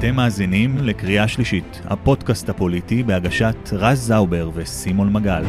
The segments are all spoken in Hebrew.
אתם מאזינים לקריאה שלישית, הפודקאסט הפוליטי בהגשת רז זאובר וסימון מגל.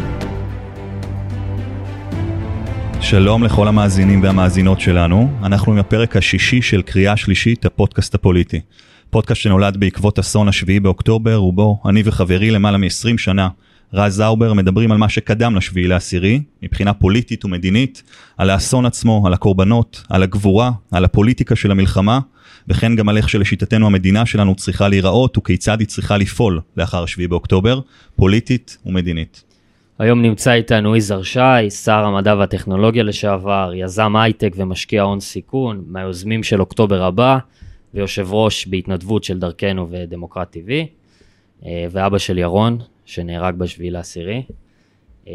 שלום לכל המאזינים והמאזינות שלנו, אנחנו עם הפרק השישי של קריאה שלישית, הפודקאסט הפוליטי. פודקאסט שנולד בעקבות אסון השביעי באוקטובר, ובו אני וחברי למעלה מ-20 שנה, רז זאובר, מדברים על מה שקדם לשביעי לעשירי, מבחינה פוליטית ומדינית, על האסון עצמו, על הקורבנות, על הגבורה, על הפוליטיקה של המלחמה, וכן גם על איך שלשיטתנו המדינה שלנו צריכה להיראות וכיצד היא צריכה לפעול לאחר 7 באוקטובר, פוליטית ומדינית. היום נמצא איתנו יזהר שי, שר המדע והטכנולוגיה לשעבר, יזם הייטק ומשקיע הון סיכון, מהיוזמים של אוקטובר הבא, ויושב ראש בהתנדבות של דרכנו ודמוקרט TV, אה, ואבא של ירון, שנהרג בשביעי לעשירי. אה,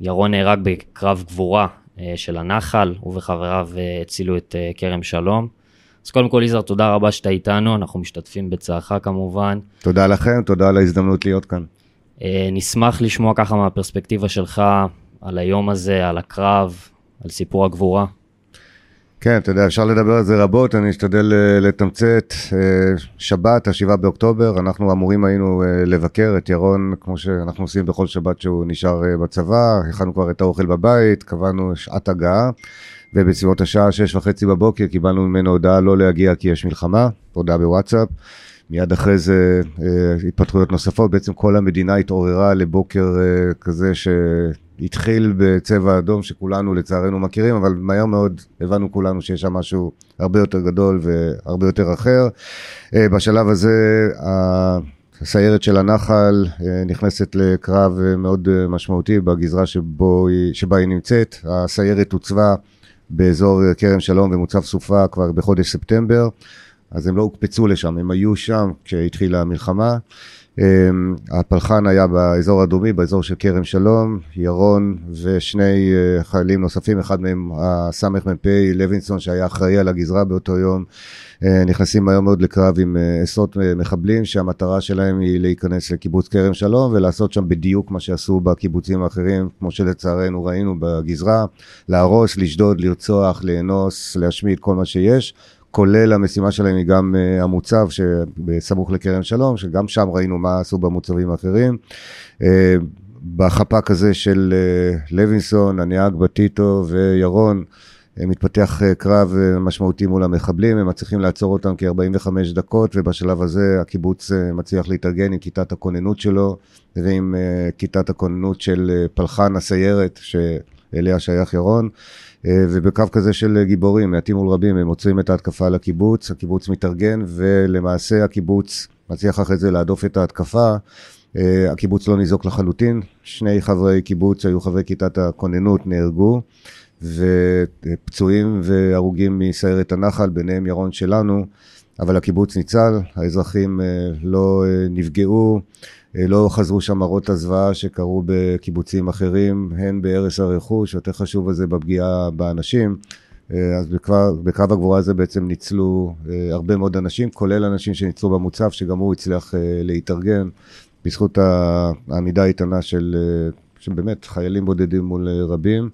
ירון נהרג בקרב גבורה אה, של הנחל, הוא וחבריו הצילו את כרם שלום. אז קודם כל, יזהר, תודה רבה שאתה איתנו, אנחנו משתתפים בצערך כמובן. תודה לכם, תודה על ההזדמנות להיות כאן. אה, נשמח לשמוע ככה מהפרספקטיבה שלך על היום הזה, על הקרב, על סיפור הגבורה. כן, אתה יודע, אפשר לדבר על זה רבות, אני אשתדל אה, לתמצת. אה, שבת, השבעה באוקטובר, אנחנו אמורים היינו לבקר את ירון, כמו שאנחנו עושים בכל שבת שהוא נשאר בצבא, הכנו כבר את האוכל בבית, קבענו שעת הגעה. ובסביבות השעה שש וחצי בבוקר קיבלנו ממנו הודעה לא להגיע כי יש מלחמה, הודעה בוואטסאפ. מיד אחרי זה אה, התפתחויות נוספות, בעצם כל המדינה התעוררה לבוקר אה, כזה שהתחיל בצבע אדום שכולנו לצערנו מכירים, אבל מהר מאוד הבנו כולנו שיש שם משהו הרבה יותר גדול והרבה יותר אחר. אה, בשלב הזה הסיירת של הנחל נכנסת לקרב מאוד משמעותי בגזרה שבו שבה היא נמצאת. הסיירת הוצבה באזור כרם שלום ומוצב סופה כבר בחודש ספטמבר, אז הם לא הוקפצו לשם, הם היו שם כשהתחילה המלחמה. אמ, הפלחן היה באזור הדרומי, באזור של כרם שלום, ירון ושני אה, חיילים נוספים, אחד מהם הסמ"פ לוינסון שהיה אחראי על הגזרה באותו יום, אה, נכנסים מהר מאוד לקרב עם אה, עשרות מחבלים שהמטרה שלהם היא להיכנס לקיבוץ כרם שלום ולעשות שם בדיוק מה שעשו בקיבוצים האחרים, כמו שלצערנו ראינו בגזרה, להרוס, לשדוד, לרצוח, לאנוס, להשמיד כל מה שיש. כולל המשימה שלהם היא גם uh, המוצב שבסמוך לכרם שלום, שגם שם ראינו מה עשו במוצבים האחרים. Uh, בחפ"ק הזה של uh, לוינסון, הנהג בטיטו וירון, מתפתח קרב משמעותי מול המחבלים, הם מצליחים לעצור אותם כ-45 דקות, ובשלב הזה הקיבוץ מצליח להתארגן עם כיתת הכוננות שלו ועם כיתת הכוננות של פלחן הסיירת, שאליה שייך ירון. אה, ובקו כזה של גיבורים, מעטים מול רבים, הם עוצרים את ההתקפה על הקיבוץ, הקיבוץ מתארגן, ולמעשה הקיבוץ מצליח אחרי זה להדוף את ההתקפה. אה, הקיבוץ לא ניזוק לחלוטין, שני חברי קיבוץ שהיו חברי כיתת הכוננות נהרגו, ופצועים והרוגים מסיירת הנחל, ביניהם ירון שלנו, אבל הקיבוץ ניצל, האזרחים אה, לא נפגעו. אה, לא חזרו שם מראות הזוועה שקרו בקיבוצים אחרים, הן בהרס הרכוש, יותר חשוב הזה בפגיעה באנשים. אה, אז בקרב, בקרב הגבורה הזה בעצם ניצלו אה, הרבה מאוד אנשים, כולל אנשים שניצלו במוצב, שגם הוא הצליח להתארגן בזכות העמידה האיתנה של, של באמת חיילים בודדים מול רבים.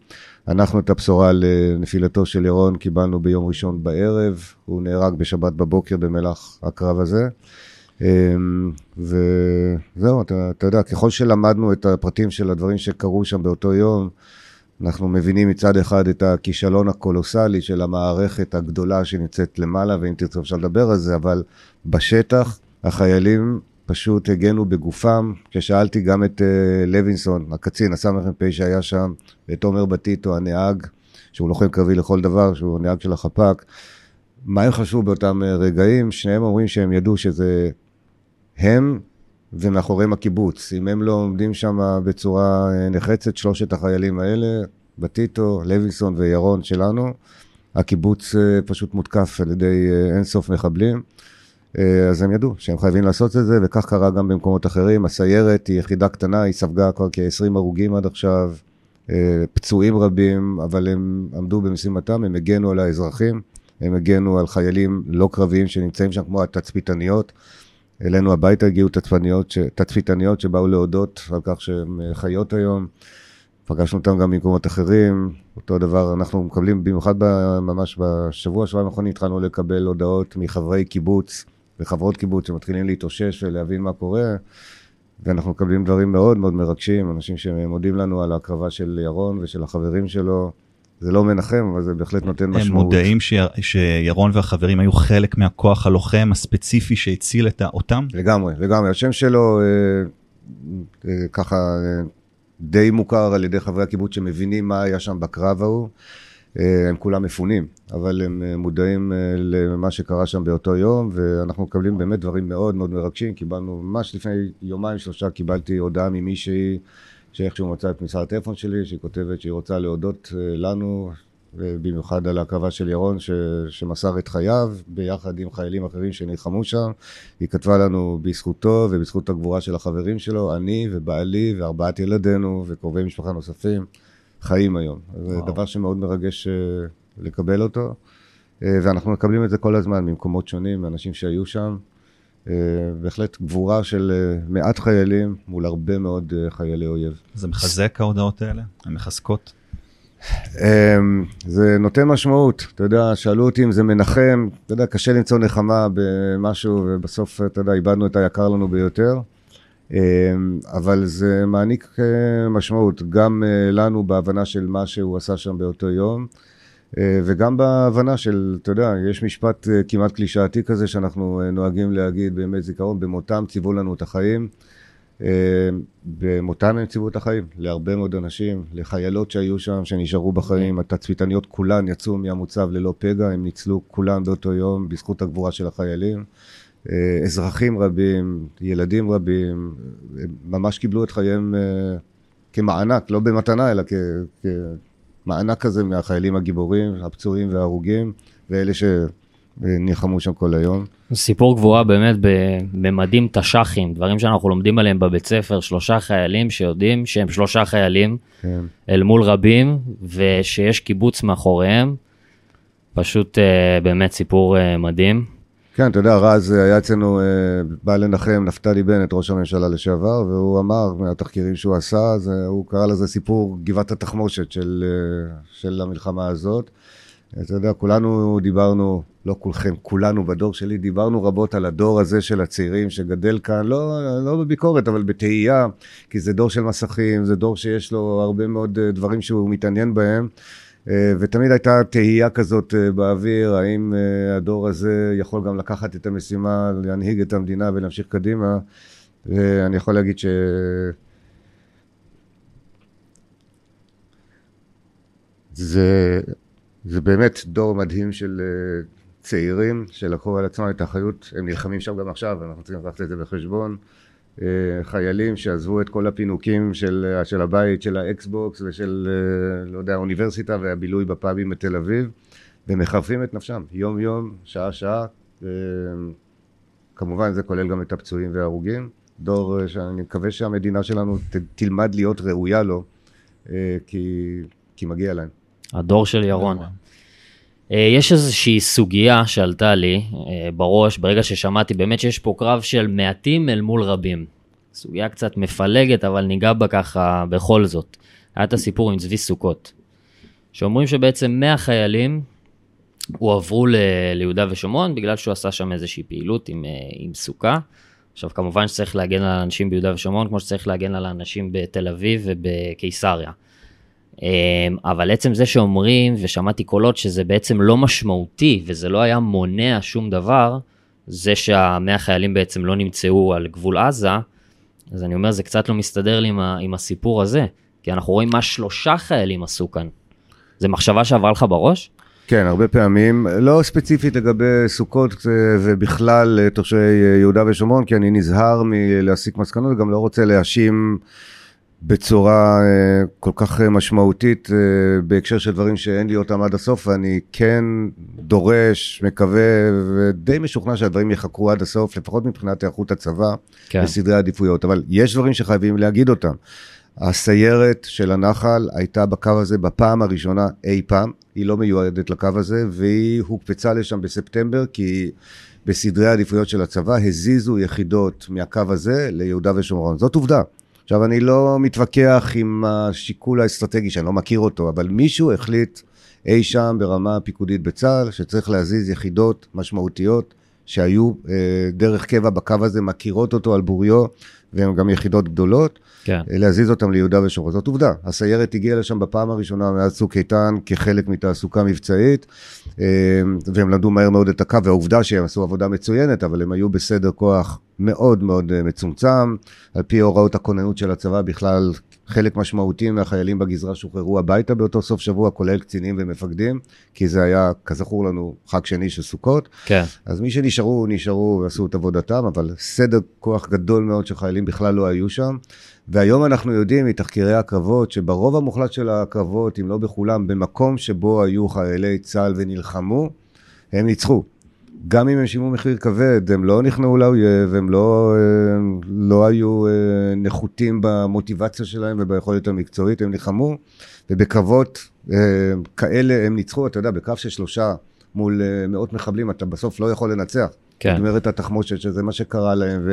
אנחנו את הבשורה על נפילתו של ירון קיבלנו ביום ראשון בערב, הוא נהרג בשבת בבוקר במהלך הקרב הזה. אמ, וזהו, אתה, אתה יודע, ככל שלמדנו את הפרטים של הדברים שקרו שם באותו יום, אנחנו מבינים מצד אחד את הכישלון הקולוסלי של המערכת הגדולה שנמצאת למעלה, ואם תרצו אפשר לדבר על זה, אבל בשטח החיילים פשוט הגנו בגופם. כששאלתי גם את uh, לוינסון, הקצין, הסמ"פ שהיה שם, ואת עומר בטיטו, הנהג, שהוא לוחם קרבי לכל דבר, שהוא נהג של החפ"ק, מה הם חשבו באותם אה, רגעים? שניהם אומרים שהם ידעו שזה הם ומאחוריהם הקיבוץ. אם הם לא עומדים שם בצורה אה, נחרצת, שלושת החיילים האלה, בטיטו, לויסון וירון שלנו, הקיבוץ אה, פשוט מותקף על ידי אה, אינסוף מחבלים. אז הם ידעו שהם חייבים לעשות את זה, וכך קרה גם במקומות אחרים. הסיירת היא יחידה קטנה, היא ספגה כבר כ-20 הרוגים עד עכשיו, פצועים רבים, אבל הם עמדו במשימתם, הם הגנו על האזרחים, הם הגנו על חיילים לא קרביים שנמצאים שם, כמו התצפיתניות. אלינו הביתה הגיעו תצפיתניות, שבאו להודות על כך שהן אה, חיות היום. פגשנו אותם גם במקומות אחרים, אותו דבר אנחנו מקבלים, במיוחד ממש בשבוע, שבועיים האחרונים התחלנו לקבל הודעות מחברי קיבוץ וחברות קיבוץ שמתחילים להתאושש ולהבין מה קורה, ואנחנו מקבלים דברים מאוד מאוד מרגשים, אנשים שמודים לנו על ההקרבה של ירון ושל החברים שלו. זה לא מנחם, אבל זה בהחלט נותן משמעות. הם מודעים ש... שירון והחברים היו חלק מהכוח הלוחם הספציפי שהציל את אותם? לגמרי, לגמרי. השם שלו אה, אה, ככה אה, די מוכר על ידי חברי הקיבוץ שמבינים מה היה שם בקרב ההוא. אה, הם כולם מפונים, אבל הם אה, מודעים אה, למה שקרה שם באותו יום, ואנחנו מקבלים באמת דברים מאוד מאוד מרגשים. קיבלנו, ממש לפני יומיים שלושה קיבלתי הודעה ממישהי שאיכשהו מצא את מספר הטלפון שלי, שהיא כותבת שהיא רוצה להודות לנו, במיוחד על ההקרבה של ירון ש, שמסר את חייו ביחד עם חיילים אחרים שנלחמו שם. היא כתבה לנו בזכותו ובזכות הגבורה של החברים שלו, אני ובעלי וארבעת ילדינו וקרובי משפחה נוספים חיים היום. זה דבר שמאוד מרגש אה, לקבל אותו, אה, ואנחנו מקבלים את זה כל הזמן ממקומות שונים, מאנשים שהיו שם. אה, בהחלט גבורה של מעט חיילים מול הרבה מאוד חיילי אויב. זה מחזק ההודעות האלה? הן מחזקות? אמ, זה נותן משמעות, אתה יודע, שאלו אותי אם זה מנחם, אתה יודע, קשה למצוא נחמה במשהו, ובסוף, אתה יודע, איבדנו את היקר לנו ביותר. אמ, אבל זה מעניק אה, משמעות, גם אה, לנו בהבנה של מה שהוא עשה שם באותו יום, אה, וגם בהבנה של, אתה יודע, יש משפט כמעט קלישאתי כזה שאנחנו נוהגים להגיד בימי זיכרון, במותם ציוו לנו את החיים. במותם הם ציוו את החיים להרבה מאוד אנשים, לחיילות שהיו שם, שנשארו בחיים, התצפיתניות כולן יצאו מהמוצב ללא פגע, הם ניצלו כולן באותו יום בזכות הגבורה של החיילים. אה, אזרחים רבים, ילדים רבים, ממש קיבלו את חייהם אה, כמענק, לא במתנה, אלא כמענק כזה מהחיילים הגיבורים, הפצועים וההרוגים, ואלה שנלחמו שם כל היום. סיפור גבורה באמת בממדים תש"חים, דברים שאנחנו לומדים עליהם בבית ספר, שלושה חיילים שיודעים שהם שלושה חיילים כן. אל מול רבים, ושיש קיבוץ מאחוריהם. פשוט uh, באמת סיפור uh, מדהים. כן, אתה יודע, רז היה אצלנו, uh, בא לנחם נפתלי בנט, ראש הממשלה לשעבר, והוא אמר, מהתחקירים שהוא עשה, זה, הוא קרא לזה סיפור גבעת התחמושת של, uh, של המלחמה הזאת. אתה יודע, כולנו דיברנו, לא כולכם, כולנו בדור שלי, דיברנו רבות על הדור הזה של הצעירים שגדל כאן, לא, לא בביקורת, אבל בתהייה, כי זה דור של מסכים, זה דור שיש לו הרבה מאוד אה, דברים שהוא מתעניין בהם. אה, ותמיד הייתה תהייה כזאת אה, באוויר, האם הדור הזה יכול גם לקחת את המשימה, להנהיג את המדינה ולהמשיך קדימה. ואני יכול להגיד ש... זה זה באמת דור מדהים של צעירים שלקחו על עצמם את האחריות, הם נלחמים שם גם עכשיו, אנחנו צריכים לקחת את זה בחשבון. Uh, חיילים שעזבו את כל הפינוקים של, uh, של הבית, של האקסבוקס ושל, uh, לא יודע, האוניברסיטה והבילוי בפאבים בתל אביב, ומחרפים את נפשם, יום יום, שעה שעה. Uh, כמובן זה כולל גם את הפצועים וההרוגים. דור שאני מקווה שהמדינה שלנו ת, תלמד להיות ראויה לו, כי, כי מגיע להם. הדור של ירון. אה, יש איזושהי סוגיה שעלתה לי אה, בראש ברגע ששמעתי באמת שיש פה קרב של מעטים אל מול רבים. סוגיה קצת מפלגת, אבל ניגע בה ככה בכל זאת. היה את הסיפור עם צבי סוכות, שאומרים שבעצם 100 חיילים הועברו ל- ליהודה ושומרון בגלל שהוא עשה שם איזושהי פעילות עם, אה, עם סוכה. עכשיו כמובן שצריך להגן על אנשים ביהודה ושומרון כמו שצריך להגן על האנשים בתל אביב ובקיסריה. אמ, אבל עצם זה שאומרים, ושמעתי קולות שזה בעצם לא משמעותי וזה לא היה מונע שום דבר, זה שהמאה חיילים בעצם לא נמצאו על גבול עזה, אז אני אומר, זה קצת לא מסתדר לי עם, ה, עם הסיפור הזה, כי אנחנו רואים מה שלושה חיילים עשו כאן. זה מחשבה שעברה לך בראש? כן, הרבה פעמים, לא ספציפית לגבי סוכות ובכלל תושבי יהודה ושומרון, כי אני נזהר מלהסיק מסקנות, גם לא רוצה להאשים בצורה uh, כל כך uh, משמעותית uh, בהקשר של דברים שאין לי אותם עד הסוף, ואני כן דורש, מקווה ודי משוכנע שהדברים יחקרו עד הסוף, לפחות מבחינת היערכות הצבא כן. וסדרי העדיפויות, אבל יש דברים שחייבים להגיד אותם. הסיירת של הנחל הייתה בקו הזה בפעם הראשונה אי פעם, היא לא מיועדת לקו הזה, והיא הוקפצה לשם בספטמבר, כי בסדרי העדיפויות של הצבא הזיזו יחידות מהקו הזה ליהודה ושומרון. זאת עובדה. עכשיו, אני לא מתווכח עם השיקול האסטרטגי, שאני לא מכיר אותו, אבל מישהו החליט אי שם ברמה הפיקודית בצה"ל, שצריך להזיז יחידות משמעותיות שהיו דרך קבע בקו הזה, מכירות אותו על בוריו, והן גם יחידות גדולות. כן. להזיז אותם ליהודה ושומרון. זאת עובדה. הסיירת הגיעה לשם בפעם הראשונה מאז צוק איתן כחלק מתעסוקה מבצעית, והם למדו מהר מאוד את הקו, והעובדה שהם עשו עבודה מצוינת, אבל הם היו בסדר כוח מאוד מאוד מצומצם. על פי הוראות הכוננות של הצבא בכלל, חלק משמעותי מהחיילים בגזרה שוחררו הביתה באותו סוף שבוע, כולל קצינים ומפקדים, כי זה היה, כזכור לנו, חג שני של סוכות. כן. אז מי שנשארו, נשארו ועשו את עבודתם, אבל סדר כוח גדול מאוד של חיילים בכלל לא היו שם. והיום אנחנו יודעים מתחקירי הקרבות, שברוב המוחלט של הקרבות, אם לא בכולם, במקום שבו היו חיילי צה"ל ונלחמו, הם ניצחו. גם אם הם שילמו מחיר כבד, הם לא נכנעו לאויב, הם לא, הם לא היו אה, נחותים במוטיבציה שלהם וביכולת המקצועית, הם נלחמו, ובקרבות אה, כאלה הם ניצחו, אתה יודע, בקרב של שלושה מול אה, מאות מחבלים, אתה בסוף לא יכול לנצח. כן. נגמרת התחמושת, שזה מה שקרה להם,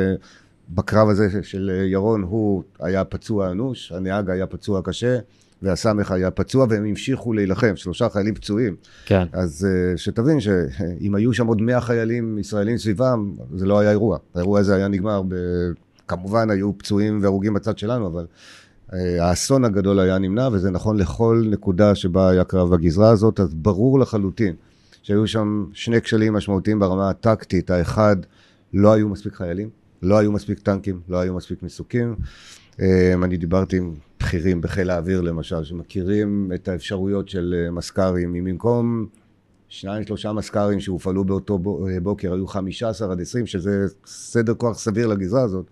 ובקרב הזה של ירון, הוא היה פצוע אנוש, הנהג היה פצוע קשה. והסמך היה פצוע והם המשיכו להילחם, שלושה חיילים פצועים. כן. אז uh, שתבין שאם היו שם עוד מאה חיילים ישראלים סביבם, זה לא היה אירוע. האירוע הזה היה נגמר, ב... כמובן היו פצועים והרוגים בצד שלנו, אבל uh, האסון הגדול היה נמנע, וזה נכון לכל נקודה שבה היה קרב בגזרה הזאת, אז ברור לחלוטין שהיו שם שני כשלים משמעותיים ברמה הטקטית. האחד, לא היו מספיק חיילים, לא היו מספיק טנקים, לא היו מספיק מסוקים. אמ, אני דיברתי עם בכירים בחיל האוויר למשל, שמכירים את האפשרויות של אה, מסקרים, אם במקום שניים שלושה מסקרים שהופעלו באותו אה, בוקר, היו חמישה עשר עד עשרים, שזה סדר כוח סביר לגזרה הזאת,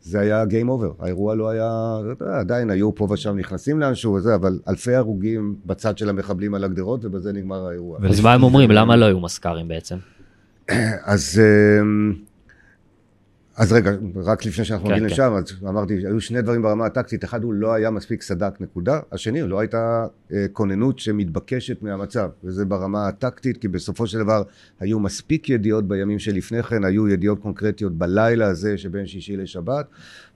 זה היה Game Over, האירוע לא היה, עדיין היו פה ושם נכנסים לאנשהו וזה, אבל אלפי הרוגים בצד של המחבלים על הגדרות, ובזה נגמר האירוע. אז מה הם אומרים? למה לא היו מסקרים בעצם? אז... אז רגע, רק לפני שאנחנו מגיעים כן, לשם, כן. אז אמרתי, היו שני דברים ברמה הטקטית, אחד הוא לא היה מספיק סדק נקודה, השני לא הייתה אה, כוננות שמתבקשת מהמצב, וזה ברמה הטקטית, כי בסופו של דבר היו מספיק ידיעות בימים שלפני כן, היו ידיעות קונקרטיות בלילה הזה שבין שישי לשבת,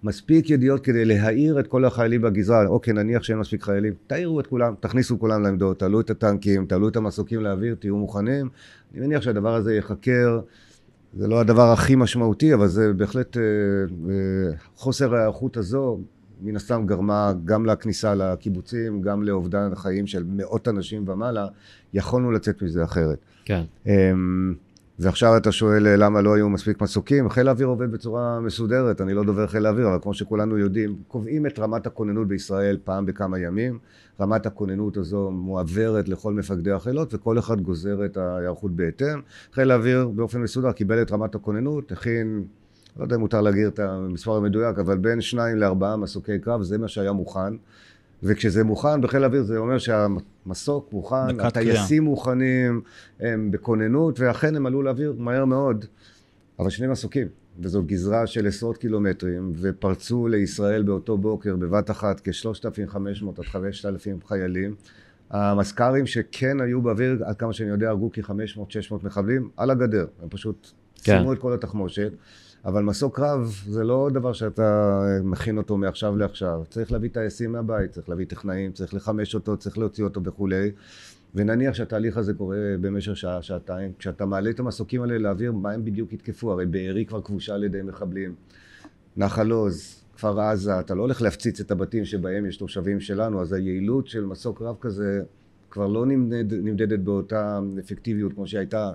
מספיק ידיעות כדי להעיר את כל החיילים בגזרה, אוקיי, נניח שאין מספיק חיילים, תעירו את כולם, תכניסו כולם לעמדות, תעלו את הטנקים, תעלו את המסוקים לאוויר, תהיו מוכנים, אני מניח שהדבר הזה ייחקר. זה לא הדבר הכי משמעותי, אבל זה בהחלט, אה, אה, חוסר ההיערכות הזו, מן הסתם גרמה גם לכניסה לקיבוצים, גם לאובדן החיים של מאות אנשים ומעלה, יכולנו לצאת מזה אחרת. כן. ועכשיו אתה שואל אה, למה לא היו מספיק מסוקים, חיל האוויר עובד בצורה מסודרת, אני לא דובר חיל האוויר, אבל כמו שכולנו יודעים, קובעים את רמת הכוננות בישראל פעם בכמה ימים, רמת הכוננות הזו מועברת לכל מפקדי החילות, וכל אחד גוזר את ההיערכות בהתאם. חיל האוויר באופן מסודר קיבל את רמת הכוננות, הכין, לא יודע אם מותר להגיד את המספר המדויק, אבל בין שניים לארבעה מסוקי קרב, זה מה שהיה מוכן. וכשזה מוכן בחיל האוויר זה אומר שהמסוק מוכן, הטייסים מוכנים, הם בכוננות, ואכן הם עלו לאוויר מהר מאוד, אבל שני מסוקים, וזו גזרה של עשרות קילומטרים, ופרצו לישראל באותו בוקר בבת אחת כ-3,500 עד 5,000 חיילים. המזכ"רים שכן היו באוויר, עד כמה שאני יודע, הרגו כ-500-600 מחבלים על הגדר, הם פשוט כן. סיימו את כל התחמושת. אבל מסוק קרב זה לא דבר שאתה מכין אותו מעכשיו לעכשיו. צריך להביא טייסים מהבית, צריך להביא טכנאים, צריך לחמש אותו, צריך להוציא אותו וכולי. ונניח שהתהליך הזה קורה במשך שעה, שעתיים, כשאתה מעלה את המסוקים האלה לאוויר, מה הם בדיוק יתקפו? הרי בארי כבר כבושה על ידי מחבלים. נחל עוז, כפר עזה, אתה לא הולך להפציץ את הבתים שבהם יש תושבים שלנו, אז היעילות של מסוק רב כזה כבר לא נמדד, נמדדת באותה אפקטיביות כמו שהייתה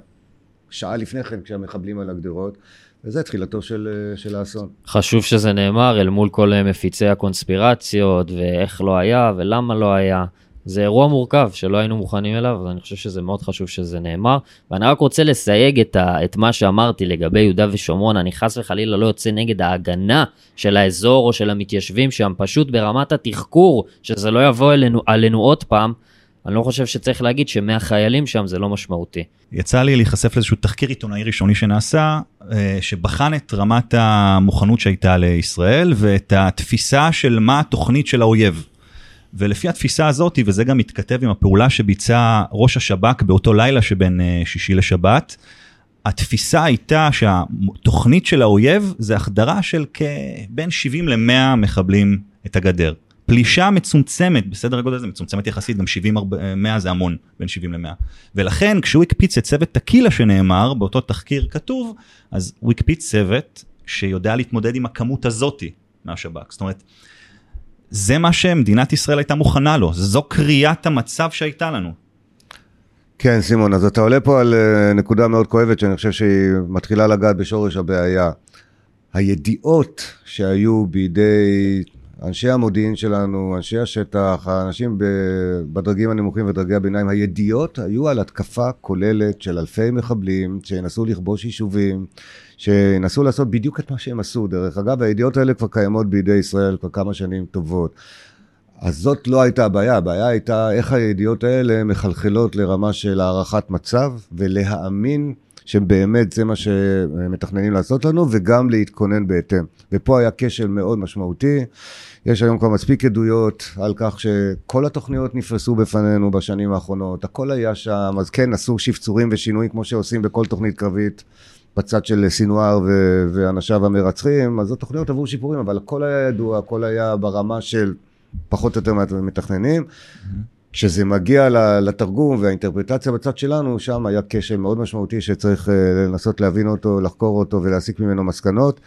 שעה לפני כן כשהמחבלים על הגדרות. וזה תחילתו של, אה, של האסון. חשוב שזה נאמר אל מול כל אה, מפיצי הקונספירציות ואיך לא היה ולמה לא היה. זה אירוע מורכב שלא היינו מוכנים אליו, ואני חושב שזה מאוד חשוב שזה נאמר. ואני רק רוצה לסייג את, ה, את מה שאמרתי לגבי יהודה ושומרון, אני חס וחלילה לא יוצא נגד ההגנה של האזור או של המתיישבים שם, פשוט ברמת התחקור, שזה לא יבוא אלינו, עלינו עוד פעם, אני לא חושב שצריך להגיד שמאה חיילים שם זה לא משמעותי. יצא לי להיחשף לאיזשהו תחקיר עיתונאי ראשוני שנעשה, אה, שבחן את רמת המוכנות שהייתה לישראל ואת התפיסה של מה התוכנית של האויב. ולפי התפיסה הזאת, וזה גם מתכתב עם הפעולה שביצע ראש השב"כ באותו לילה שבין אה, שישי לשבת, התפיסה הייתה שהתוכנית של האויב זה החדרה של בין 70 ל-100 מחבלים את הגדר. פלישה מצומצמת בסדר הגודל הזה מצומצמת יחסית גם 70 100 זה המון בין 70 ל-100 ולכן כשהוא הקפיץ את צוות טקילה שנאמר באותו תחקיר כתוב אז הוא הקפיץ צוות שיודע להתמודד עם הכמות הזאתי מהשב"כ זאת אומרת. זה מה שמדינת ישראל הייתה מוכנה לו זו קריאת המצב שהייתה לנו. כן סימון אז אתה עולה פה על אה, נקודה מאוד כואבת שאני חושב שהיא מתחילה לגעת בשורש הבעיה. הידיעות שהיו בידי אנשי המודיעין שלנו, אנשי השטח, האנשים בדרגים הנמוכים ודרגי הביניים, הידיעות היו על התקפה כוללת של אלפי מחבלים שינסו לכבוש יישובים, שינסו לעשות בדיוק את מה שהם עשו. דרך אגב, הידיעות האלה כבר קיימות בידי ישראל כבר כמה שנים טובות. אז זאת לא הייתה הבעיה, הבעיה הייתה איך הידיעות האלה מחלחלות לרמה של הערכת מצב ולהאמין שבאמת זה מה שמתכננים לעשות לנו, וגם להתכונן בהתאם. ופה היה כשל מאוד משמעותי. יש היום כבר מספיק עדויות על כך שכל התוכניות נפרסו בפנינו בשנים האחרונות, הכל היה שם, אז כן, עשו שפצורים ושינויים כמו שעושים בכל תוכנית קרבית. בצד של סינואר ו- ואנשיו המרצחים, אז התוכניות עברו שיפורים, אבל הכל היה ידוע, הכל היה ברמה של פחות או יותר מתכננים. Mm-hmm. כשזה מגיע לתרגום והאינטרפרטציה בצד שלנו, שם היה כשל מאוד משמעותי שצריך אה, לנסות להבין אותו, לחקור אותו ולהסיק ממנו מסקנות.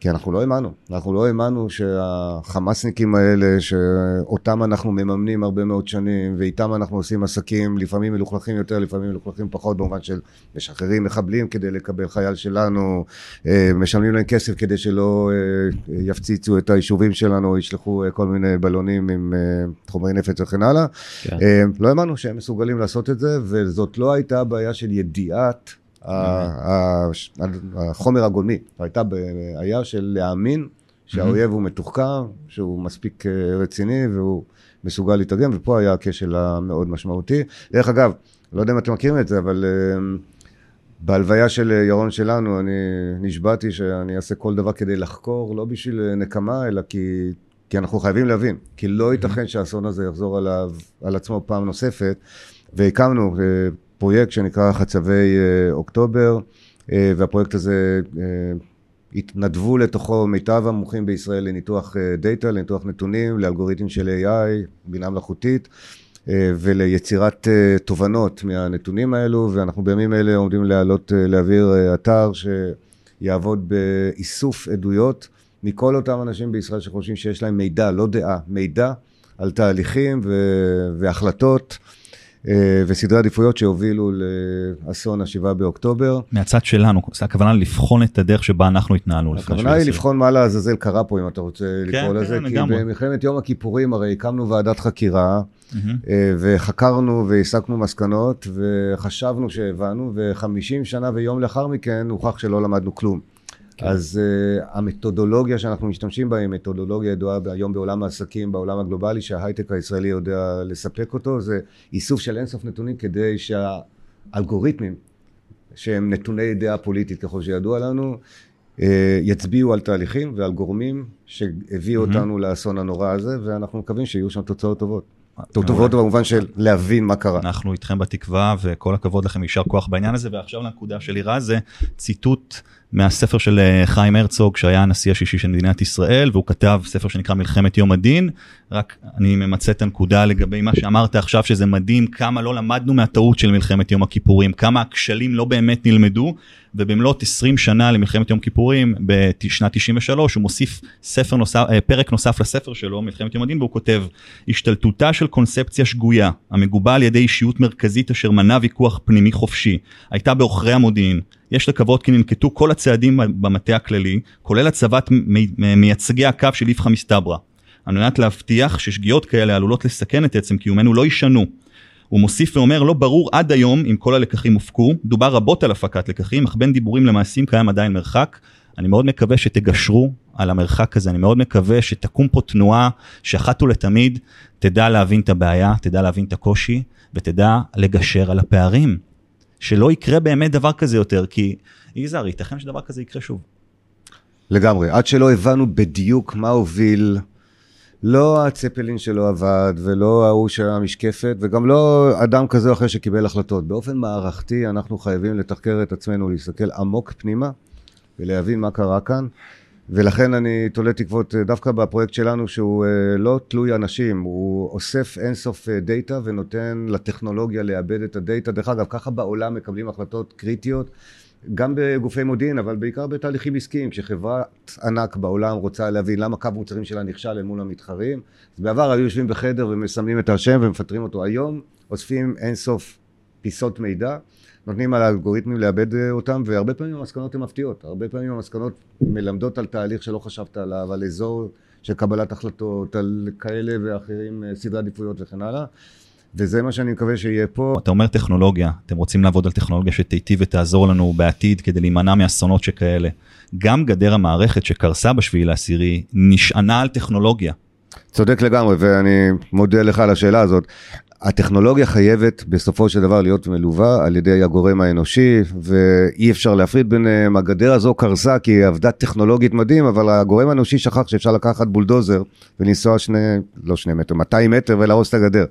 כי אנחנו לא האמנו, אנחנו לא האמנו שהחמאסניקים האלה, שאותם אנחנו מממנים הרבה מאוד שנים, ואיתם אנחנו עושים עסקים, לפעמים מלוכלכים יותר, לפעמים מלוכלכים פחות, במובן של משחררים מחבלים כדי לקבל חייל שלנו, אה, משלמים להם כסף כדי שלא אה, יפציצו את היישובים שלנו, ישלחו אה, כל מיני בלונים עם חומרי נפץ וכן הלאה. כן. לא האמנו שהם מסוגלים לעשות את זה, וזאת לא הייתה בעיה של ידיעת החומר הגולמי, הייתה בעיה של להאמין שהאויב הוא מתוחכם, שהוא מספיק אה, רציני והוא מסוגל להתרגם, ופה היה הכשל המאוד משמעותי. דרך אגב, לא יודע אם אתם מכירים את זה, אבל אה, בהלוויה של ירון שלנו, אני נשבעתי שאני אעשה כל דבר כדי לחקור, לא בשביל נקמה, אלא כי, כי אנחנו חייבים להבין, כי לא ייתכן שהאסון הזה יחזור עליו, על עצמו פעם נוספת, והקמנו אה, פרויקט שנקרא חצבי אה, אוקטובר, אה, והפרויקט הזה אה, התנדבו לתוכו מיטב המומחים בישראל לניתוח דאטה, לניתוח נתונים, לאלגוריתם של AI, בינה מלאכותית. וליצירת תובנות מהנתונים האלו, ואנחנו בימים אלה עומדים להעלות, להעביר אתר שיעבוד באיסוף עדויות מכל אותם אנשים בישראל שחושבים שיש להם מידע, לא דעה, מידע על תהליכים והחלטות אה, וסדרי עדיפויות שהובילו לאסון השבעה באוקטובר. מהצד שלנו, הכוונה לבחון את הדרך שבה אנחנו התנהלנו. הכוונה היא לבחון מה לעזאזל קרה פה, אם אתה רוצה לקרוא כן, לזה, כן, כי במלחמת יום הכיפורים הרי הקמנו ועדת חקירה, אה, וחקרנו והסקנו מסקנות, וחשבנו שהבנו, וחמישים שנה ויום לאחר מכן הוכח שלא למדנו כלום. כן. אז uh, המתודולוגיה שאנחנו משתמשים בה היא מתודולוגיה ידועה היום בעולם העסקים, בעולם הגלובלי, שההייטק הישראלי יודע לספק אותו, זה איסוף של אינסוף נתונים כדי שהאלגוריתמים, שהם נתוני דעה פוליטית ככל שידוע לנו, uh, יצביעו על תהליכים ועל גורמים שהביאו mm-hmm. אותנו לאסון הנורא הזה, ואנחנו מקווים שיהיו שם תוצאות טובות. טובות במובן של להבין מה קרה. אנחנו איתכם בתקווה וכל הכבוד לכם יישר כוח בעניין הזה ועכשיו לנקודה של לירה זה ציטוט מהספר של אה, חיים הרצוג שהיה הנשיא השישי של מדינת ישראל והוא כתב ספר שנקרא מלחמת יום הדין רק אני ממצה את הנקודה לגבי מה שאמרת עכשיו שזה מדהים כמה לא למדנו מהטעות של מלחמת יום הכיפורים כמה הכשלים לא באמת נלמדו ובמלאת 20 שנה למלחמת יום כיפורים בשנת 93 הוא מוסיף ספר נוסף אה, פרק נוסף לספר שלו מלחמת יום הדין והוא כותב השתלטותה של קונספציה שגויה המגובה על ידי אישיות מרכזית אשר מנע ויכוח פנימי חופשי הייתה בעוכרי המודיעין. יש לקוות כי ננקטו כל הצעדים במטה הכללי כולל הצבת מייצגי הקו של איפכא מסתברא. על מנת להבטיח ששגיאות כאלה עלולות לסכן את עצם קיומנו לא יישנו. הוא מוסיף ואומר לא ברור עד היום אם כל הלקחים הופקו, דובר רבות על הפקת לקחים, אך בין דיבורים למעשים קיים עדיין מרחק. אני מאוד מקווה שתגשרו על המרחק הזה, אני מאוד מקווה שתקום פה תנועה שאחת ולתמיד תדע להבין את הבעיה, תדע להבין את הקושי ותדע לגשר על הפערים. שלא יקרה באמת דבר כזה יותר, כי יזהר, ייתכן שדבר כזה יקרה שוב. לגמרי, עד שלא הבנו בדיוק מה הוביל לא הצפלין שלו עבד, ולא ההוא של המשקפת, וגם לא אדם כזה או אחר שקיבל החלטות. באופן מערכתי אנחנו חייבים לתחקר את עצמנו, להסתכל עמוק פנימה, ולהבין מה קרה כאן. ולכן אני תולה תקוות אה, דווקא בפרויקט שלנו שהוא אה, לא תלוי אנשים, הוא אוסף אינסוף דאטה ונותן לטכנולוגיה לעבד את הדאטה. דרך אגב, ככה בעולם מקבלים החלטות קריטיות, גם בגופי מודיעין, אבל בעיקר בתהליכים עסקיים. כשחברת ענק בעולם רוצה להבין למה קו מוצרים שלה נכשל אל מול המתחרים, אז בעבר היו יושבים בחדר ומסמנים את השם ומפטרים אותו. היום אוספים אינסוף פיסות מידע. נותנים על האלגוריתמים לעבד אה, אותם, והרבה פעמים המסקנות הן מפתיעות. הרבה פעמים המסקנות מלמדות על תהליך שלא חשבת עליו, על אזור של קבלת החלטות, על כאלה ואחרים, אה, סדרי עדיפויות וכן הלאה. וזה מה שאני מקווה שיהיה פה. אתה אומר טכנולוגיה, אתם רוצים לעבוד על טכנולוגיה שתיטיב ותעזור לנו בעתיד כדי להימנע מאסונות שכאלה. גם גדר המערכת שקרסה בשביעי לעשירי נשענה על טכנולוגיה. צודק לגמרי, ואני מודה לך על השאלה הזאת. הטכנולוגיה חייבת בסופו של דבר להיות מלווה על ידי הגורם האנושי ואי אפשר להפריד ביניהם. הגדר הזו קרסה כי היא עבדה טכנולוגית מדהים אבל הגורם האנושי שכח שאפשר לקחת בולדוזר ולנסוע שני, לא שני מטר, 200 מטר ולהרוס את הגדר.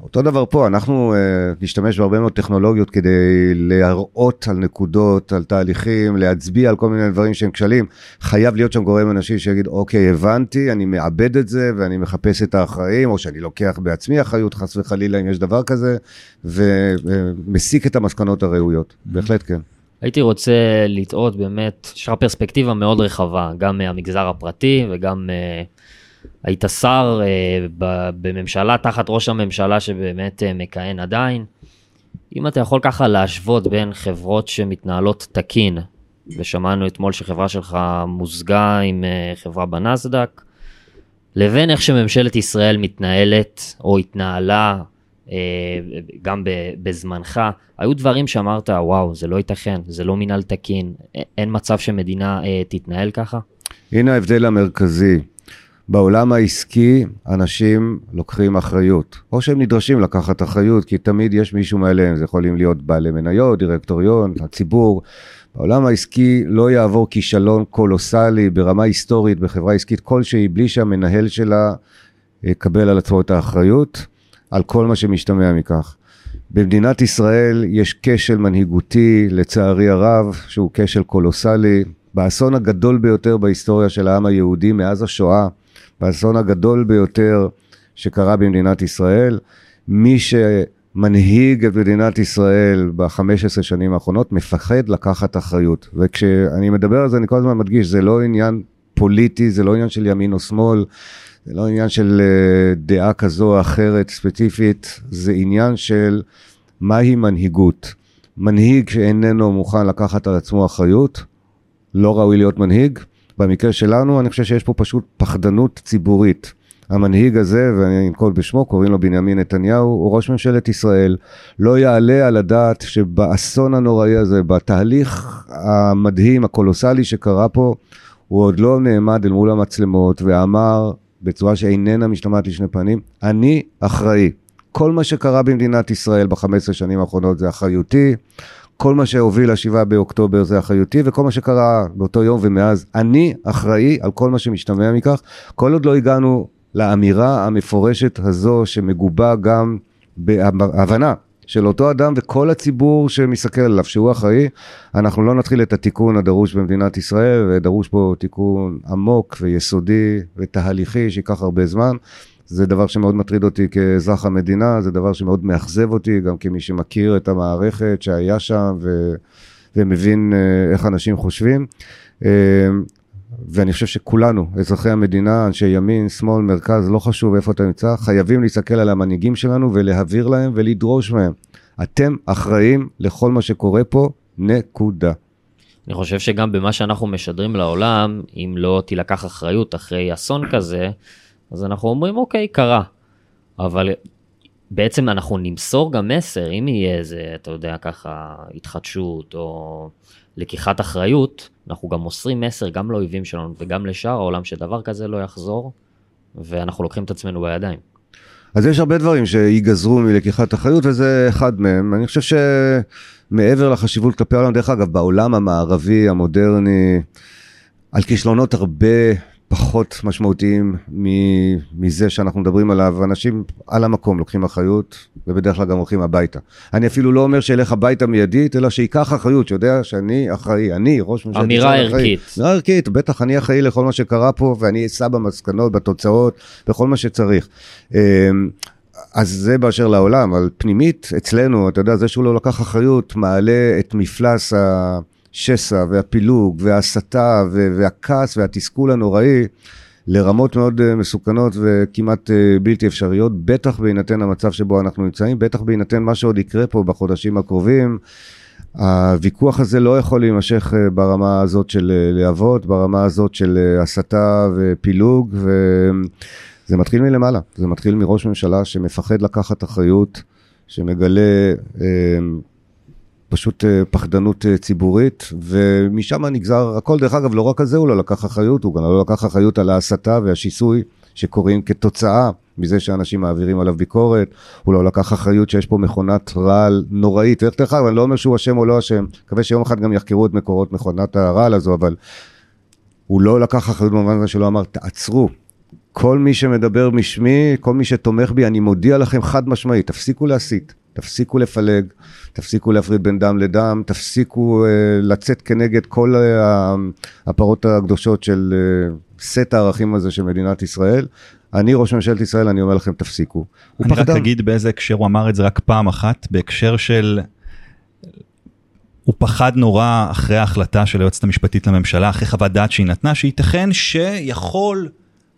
אותו דבר פה, אנחנו uh, נשתמש בהרבה מאוד טכנולוגיות כדי להראות על נקודות, על תהליכים, להצביע על כל מיני דברים שהם כשלים. חייב להיות שם גורם אנושי שיגיד אוקיי הבנתי, אני מעבד את זה ואני מחפש את האחראים או שאני לוקח בעצמי אחריות חס וחלילה. חלילה אם יש דבר כזה, ומסיק את המסקנות הראויות, בהחלט כן. הייתי רוצה לטעות באמת, יש לך פרספקטיבה מאוד רחבה, גם מהמגזר הפרטי וגם uh, היית שר uh, בממשלה תחת ראש הממשלה שבאמת uh, מכהן עדיין. אם אתה יכול ככה להשוות בין חברות שמתנהלות תקין, ושמענו אתמול שחברה שלך מוזגה עם uh, חברה בנסדק, לבין איך שממשלת ישראל מתנהלת או התנהלה גם בזמנך, היו דברים שאמרת, וואו, זה לא ייתכן, זה לא מינהל תקין, אין מצב שמדינה אה, תתנהל ככה? הנה ההבדל המרכזי. בעולם העסקי אנשים לוקחים אחריות, או שהם נדרשים לקחת אחריות, כי תמיד יש מישהו מעליהם, זה יכולים להיות בעלי מניות, דירקטוריון, הציבור. בעולם העסקי לא יעבור כישלון קולוסלי ברמה היסטורית בחברה עסקית כלשהי, בלי שהמנהל שלה יקבל על עצמו את האחריות. על כל מה שמשתמע מכך. במדינת ישראל יש כשל מנהיגותי, לצערי הרב, שהוא כשל קולוסלי. באסון הגדול ביותר בהיסטוריה של העם היהודי מאז השואה, באסון הגדול ביותר שקרה במדינת ישראל, מי שמנהיג את מדינת ישראל ב-15 שנים האחרונות מפחד לקחת אחריות. וכשאני מדבר על זה אני כל הזמן מדגיש, זה לא עניין פוליטי, זה לא עניין של ימין או שמאל, זה לא עניין של אה, דעה כזו או אחרת ספציפית, זה עניין של מהי מנהיגות. מנהיג שאיננו מוכן לקחת על עצמו אחריות, לא ראוי להיות מנהיג. במקרה שלנו, אני חושב שיש פה פשוט פחדנות ציבורית. המנהיג הזה, ואני אנקול בשמו, קוראים לו בנימין נתניהו, הוא ראש ממשלת ישראל. לא יעלה על הדעת שבאסון הנוראי הזה, בתהליך המדהים, הקולוסלי שקרה פה, הוא עוד לא נעמד אל מול המצלמות ואמר, בצורה שאיננה משתמעת לשני פנים, אני אחראי. כל מה שקרה במדינת ישראל ב-15 שנים האחרונות זה אחריותי, כל מה שהוביל ל-7 באוקטובר זה אחריותי, וכל מה שקרה באותו יום ומאז, אני אחראי על כל מה שמשתמע מכך. כל עוד לא הגענו לאמירה המפורשת הזו שמגובה גם בהבנה של אותו אדם וכל הציבור שמסתכל עליו שהוא אחראי, אנחנו לא נתחיל את התיקון הדרוש במדינת ישראל, ודרוש פה תיקון עמוק ויסודי ותהליכי שייקח הרבה זמן. זה דבר שמאוד מטריד אותי כאזרח המדינה, זה דבר שמאוד מאכזב אותי, גם כמי שמכיר את המערכת שהיה שם ו... ומבין אה, איך אנשים חושבים. ואני חושב שכולנו, אזרחי המדינה, אנשי ימין, שמאל, מרכז, לא חשוב איפה אתה נמצא, חייבים להסתכל על המנהיגים שלנו ולהעביר להם ולדרוש מהם. אתם אחראים לכל מה שקורה פה, נקודה. אני חושב שגם במה שאנחנו משדרים לעולם, אם לא תילקח אחריות אחרי אסון כזה, אז אנחנו אומרים, אוקיי, קרה. אבל בעצם אנחנו נמסור גם מסר, אם יהיה איזה, אתה יודע, ככה, התחדשות או לקיחת אחריות, אנחנו גם מוסרים מסר גם לאויבים שלנו וגם לשאר העולם שדבר כזה לא יחזור, ואנחנו לוקחים את עצמנו בידיים. אז יש הרבה דברים שיגזרו מלקיחת אחריות וזה אחד מהם. אני חושב שמעבר לחשיבות כלפי העולם, דרך אגב, בעולם המערבי המודרני, על כישלונות הרבה פחות משמעותיים מזה שאנחנו מדברים עליו. אנשים על המקום לוקחים אחריות, ובדרך כלל גם הולכים הביתה. אני אפילו לא אומר שילך הביתה מיידית, אלא שייקח אחריות, שיודע שאני אחראי, אני ראש ממשלת ישראל אחראי. אמירה ערכית. אמירה ערכית, בטח אני אחראי לכל מה שקרה פה, ואני אשא במסקנות, בתוצאות, בכל מה שצריך. אמ, אז זה באשר לעולם, אבל פנימית, אצלנו, אתה יודע, זה שהוא לא לקח אחריות, מעלה את מפלס השסע והפילוג וההסתה והכעס והתסכול הנוראי לרמות מאוד אה, מסוכנות וכמעט אה, בלתי אפשריות, בטח בהינתן המצב שבו אנחנו נמצאים, בטח בהינתן מה שעוד יקרה פה בחודשים הקרובים. הוויכוח הזה לא יכול להימשך אה, ברמה הזאת של להבות, ברמה הזאת של הסתה ופילוג, וזה מתחיל מלמעלה, זה מתחיל מראש ממשלה שמפחד לקחת אחריות, שמגלה פשוט אה, פחדנות אה, ציבורית, ומשם נגזר הכל. דרך אגב, לא רק על זה הוא לא לקח אחריות, הוא גם לא לקח אחריות על ההסתה והשיסוי שקורים כתוצאה מזה שאנשים מעבירים עליו ביקורת, הוא לא לקח אחריות שיש פה מכונת רעל נוראית. דרך אגב, אני לא אומר שהוא אשם או לא אשם, מקווה שיום אחד גם יחקרו את מקורות מכונת הרעל הזו, אבל הוא לא לקח אחריות במובן הזה שלא אמר, תעצרו. כל מי שמדבר משמי, כל מי שתומך בי, אני מודיע לכם חד משמעית, תפסיקו להסית. תפסיקו לפלג, תפסיקו להפריד בין דם לדם, תפסיקו uh, לצאת כנגד כל uh, הפרות הקדושות של uh, סט הערכים הזה של מדינת ישראל. אני ראש ממשלת ישראל, אני אומר לכם, תפסיקו. אני רק אגיד באיזה הקשר הוא אמר את זה רק פעם אחת, בהקשר של... הוא פחד נורא אחרי ההחלטה של היועצת המשפטית לממשלה, אחרי חוות דעת שהיא נתנה, שייתכן שיכול